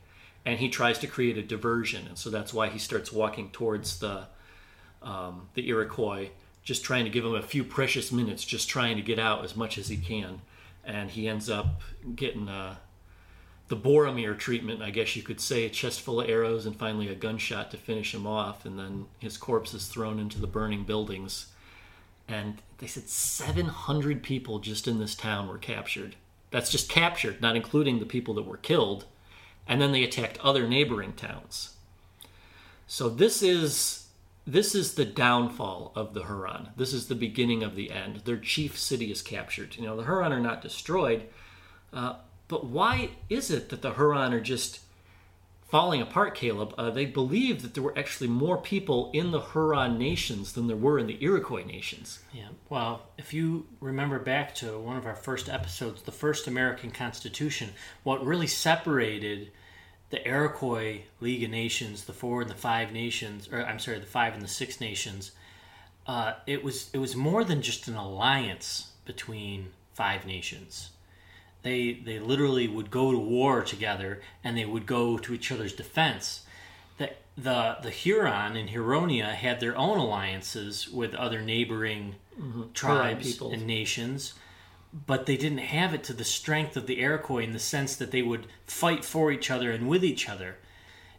and he tries to create a diversion and so that's why he starts walking towards the um, the iroquois just trying to give him a few precious minutes just trying to get out as much as he can and he ends up getting uh, the boromir treatment i guess you could say a chest full of arrows and finally a gunshot to finish him off and then his corpse is thrown into the burning buildings and they said 700 people just in this town were captured. That's just captured, not including the people that were killed. And then they attacked other neighboring towns. So this is this is the downfall of the Huron. This is the beginning of the end. Their chief city is captured. You know, the Huron are not destroyed, uh, but why is it that the Huron are just falling apart, Caleb? Uh, they believe that there were actually more people in the Huron nations than there were in the Iroquois nations. Yeah. Well, if you remember back to one of our first episodes, the first American Constitution, what really separated the Iroquois League of Nations, the four and the five nations, or I'm sorry, the five and the six nations, uh, it was it was more than just an alliance between five nations. They they literally would go to war together, and they would go to each other's defense. The the the Huron and Huronia had their own alliances with other neighboring tribes and nations but they didn't have it to the strength of the Iroquois in the sense that they would fight for each other and with each other.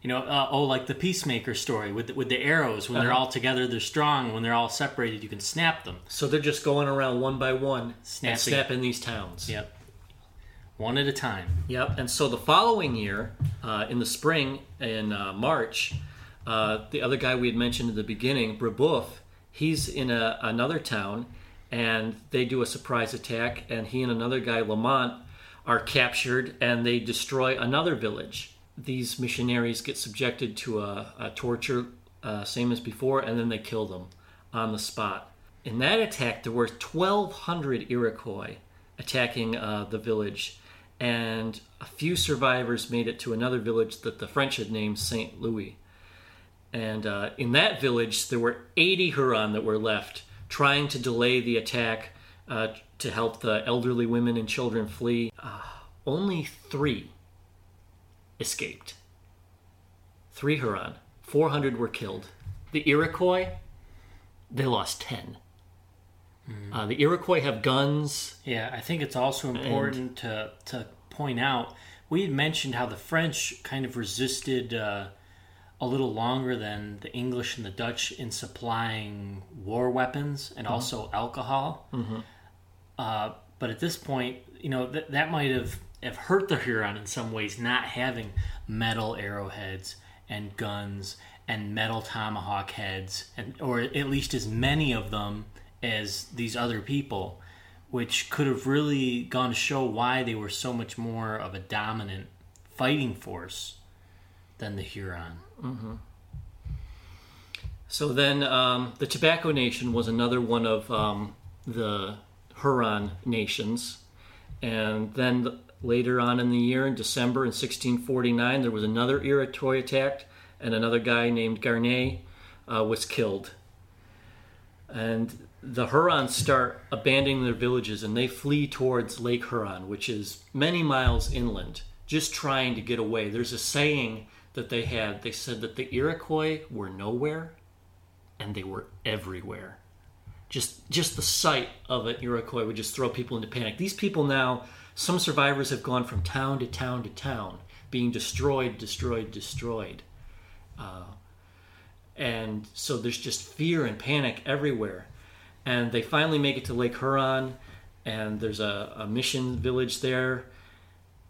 You know, uh, oh, like the peacemaker story with the, with the arrows. When they're Uh-huh. all together, they're strong. When they're all separated, you can snap them. So they're just going around one by one Snapping. snapping these towns. Yep, one at a time. Yep. And so the following year, uh, in the spring, in uh, March, uh, the other guy we had mentioned at the beginning, Brebeuf, he's in a, another town, and they do a surprise attack, and he and another guy, Lalemant, are captured, and they destroy another village. These missionaries get subjected to a, a torture, uh, same as before, and then they kill them on the spot. In that attack, there were 1,200 Iroquois attacking uh, the village, and a few survivors made it to another village that the French had named Saint Louis. And uh, in that village, there were 80 Huron that were left, trying to delay the attack uh, to help the elderly women and children flee. Uh, only three escaped. Three Huron. 400 were killed. The Iroquois, they lost 10. Uh, the Iroquois have guns. Yeah, I think it's also important to to point out we had mentioned how the French kind of resisted uh, a little longer than the English and the Dutch in supplying war weapons and also alcohol. Uh, but at this point, you know that that might have have hurt the Huron in some ways, not having metal arrowheads and guns and metal tomahawk heads, and or at least as many of them as these other people, which could have really gone to show why they were so much more of a dominant fighting force than the Huron. So then, um, the Tobacco Nation was another one of um, the Huron nations. And then th- later on in the year, in December in 1649, there was another Iroquois attack, and another guy named Garnier uh, was killed. And the Hurons start abandoning their villages and they flee towards Lake Huron, which is many miles inland, just trying to get away. There's a saying that they had. They said that the Iroquois were nowhere and they were everywhere. Just just the sight of an Iroquois would just throw people into panic. These people now, some survivors have gone from town to town to town, being destroyed, destroyed, destroyed. Uh, and so there's just fear and panic everywhere. And they finally make it to Lake Huron, and there's a, a mission village there,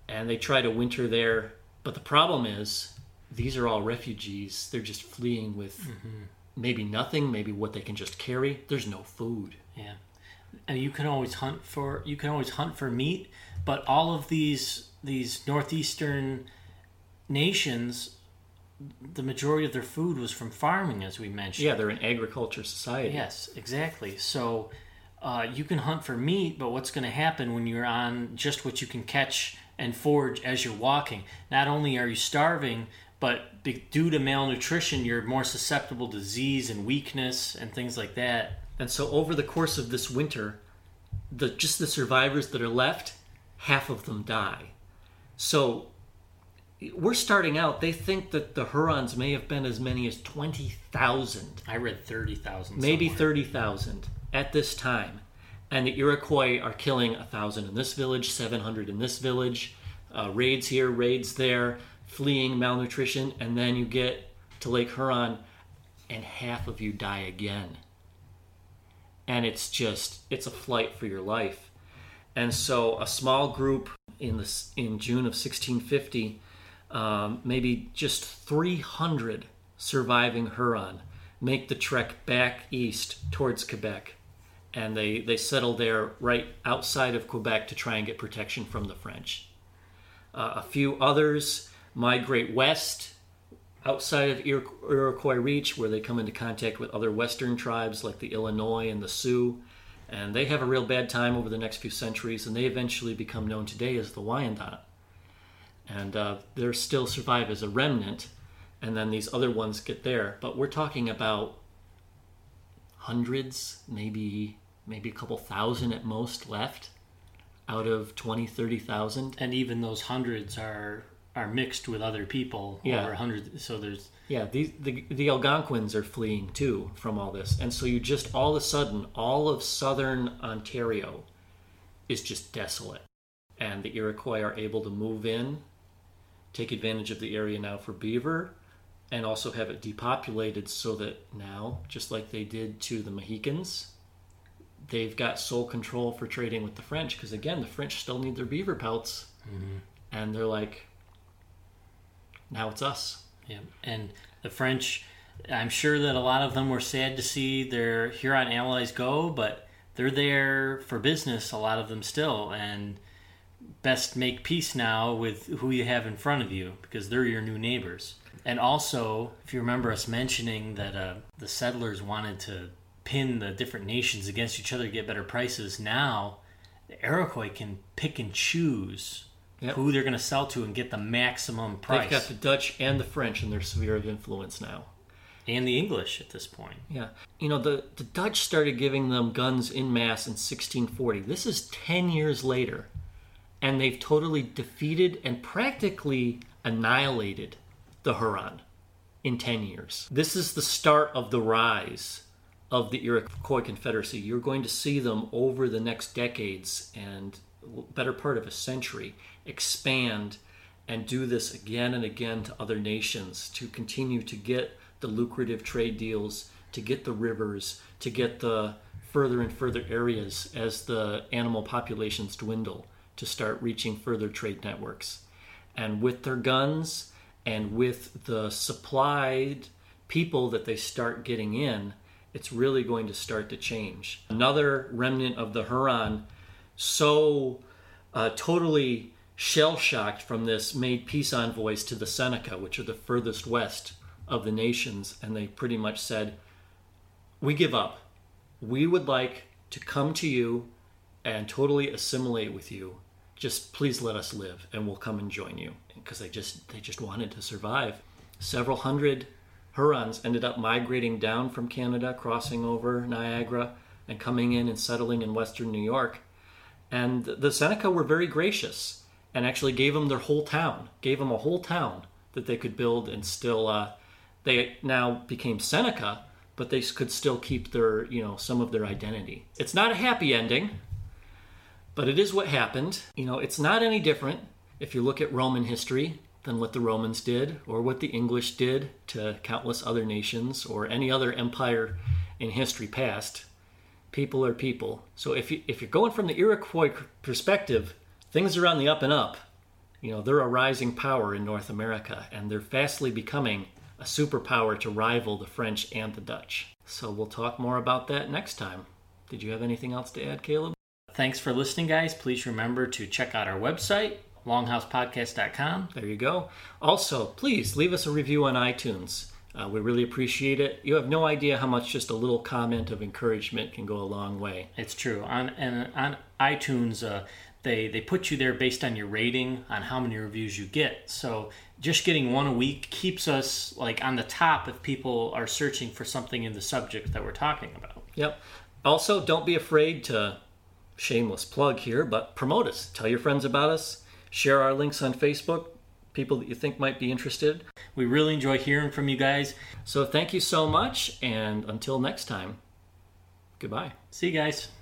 and they try to winter there. But the problem is, these are all refugees. They're just fleeing with maybe nothing, maybe what they can just carry. There's no food. Yeah, and you can always hunt for you can always hunt for meat, but all of these these northeastern nations, the majority of their food was from farming, as we mentioned. Yeah, they're an agriculture society. Yes, exactly. So uh, you can hunt for meat, but what's going to happen when you're on just what you can catch and forage as you're walking? Not only are you starving, but due to malnutrition, you're more susceptible to disease and weakness and things like that. And so over the course of this winter, the just the survivors that are left, half of them die. So we're starting out. They think that the Hurons may have been as many as twenty thousand, I read 30,000. maybe thirty thousand at this time, and the Iroquois are killing a thousand in this village, seven hundred in this village, uh, raids here, raids there, fleeing malnutrition, and then you get to Lake Huron, and half of you die again and it's just it's a flight for your life and so a small group in this in june of 1650 um, maybe just 300 surviving huron make the trek back east towards Quebec. And they, they settle there right outside of Quebec to try and get protection from the French. Uh, a few others migrate west outside of Iroquois Reach, where they come into contact with other western tribes like the Illinois and the Sioux. And they have a real bad time over the next few centuries, and they eventually become known today as the Wyandot. And uh, they still survive as a remnant, and then these other ones get there. But we're talking about hundreds, maybe maybe a couple thousand at most left out of 20, 30,000. And even those hundreds are are mixed with other people Yeah. over hundreds. So there's Yeah, the, the the Algonquins are fleeing too from all this, and so you just all of a sudden all of southern Ontario is just desolate, and the Iroquois are able to move in, take advantage of the area now for beaver, and also have it depopulated so that now, just like they did to the Mohicans, they've got sole control for trading with the French because again the French still need their beaver pelts, mm-hmm. and they're like, now it's us. Yeah, and the French, I'm sure that a lot of them were sad to see their Huron allies go, but they're there for business, a lot of them still, and best make peace now with who you have in front of you because they're your new neighbors. And also, if you remember us mentioning that uh, the settlers wanted to pin the different nations against each other to get better prices, now the Iroquois can pick and choose Yep. who they're going to sell to and get the maximum price. They've got the Dutch and the French in their sphere of influence now. and the English at this point. Yeah. You know, the, the Dutch started giving them guns in mass in 1640. This is 10 years later. And they've totally defeated and practically annihilated the Huron in 10 years. This is the start of the rise of the Iroquois Confederacy. You're going to see them over the next decades and better part of a century expand and do this again and again to other nations to continue to get the lucrative trade deals, to get the rivers, to get the further and further areas as the animal populations dwindle to start reaching further trade networks. And with their guns and with the supplied people that they start getting in, it's really going to start to change. Another remnant of the Huron, so uh, totally shell shocked from this, made peace envoys to the Seneca, which are the furthest west of the nations, and they pretty much said, We give up. We would like to come to you and totally assimilate with you. Just please let us live, and we'll come and join you. Because they just they just wanted to survive. Several hundred Hurons ended up migrating down from Canada, crossing over Niagara, and coming in and settling in western New York. And the Seneca were very gracious and actually gave them their whole town, gave them a whole town that they could build and still. Uh, they now became Seneca, but they could still keep their, you know, some of their identity. It's not a happy ending, but it is what happened. You know, it's not any different if you look at Roman history than what the Romans did or what the English did to countless other nations or any other empire in history past. People are people. So if you if you're going from the Iroquois perspective, things are on the up and up. You know, they're a rising power in North America and they're fastly becoming a superpower to rival the French and the Dutch. So we'll talk more about that next time. Did you have anything else to add, Caleb? Thanks for listening, guys. Please remember to check out our website, longhousepodcast.com. There you go. Also, please leave us a review on iTunes. Uh, we really appreciate it. You have no idea how much just a little comment of encouragement can go a long way. It's true. On and on iTunes, uh, they they put you there based on your rating on how many reviews you get. So just getting one a week keeps us like on the top if people are searching for something in the subject that we're talking about. Yep. Also, don't be afraid to shameless plug here, but promote us. Tell your friends about us. Share our links on Facebook. People that you think might be interested. We really enjoy hearing from you guys. So, thank you so much, and until next time, goodbye. See you guys.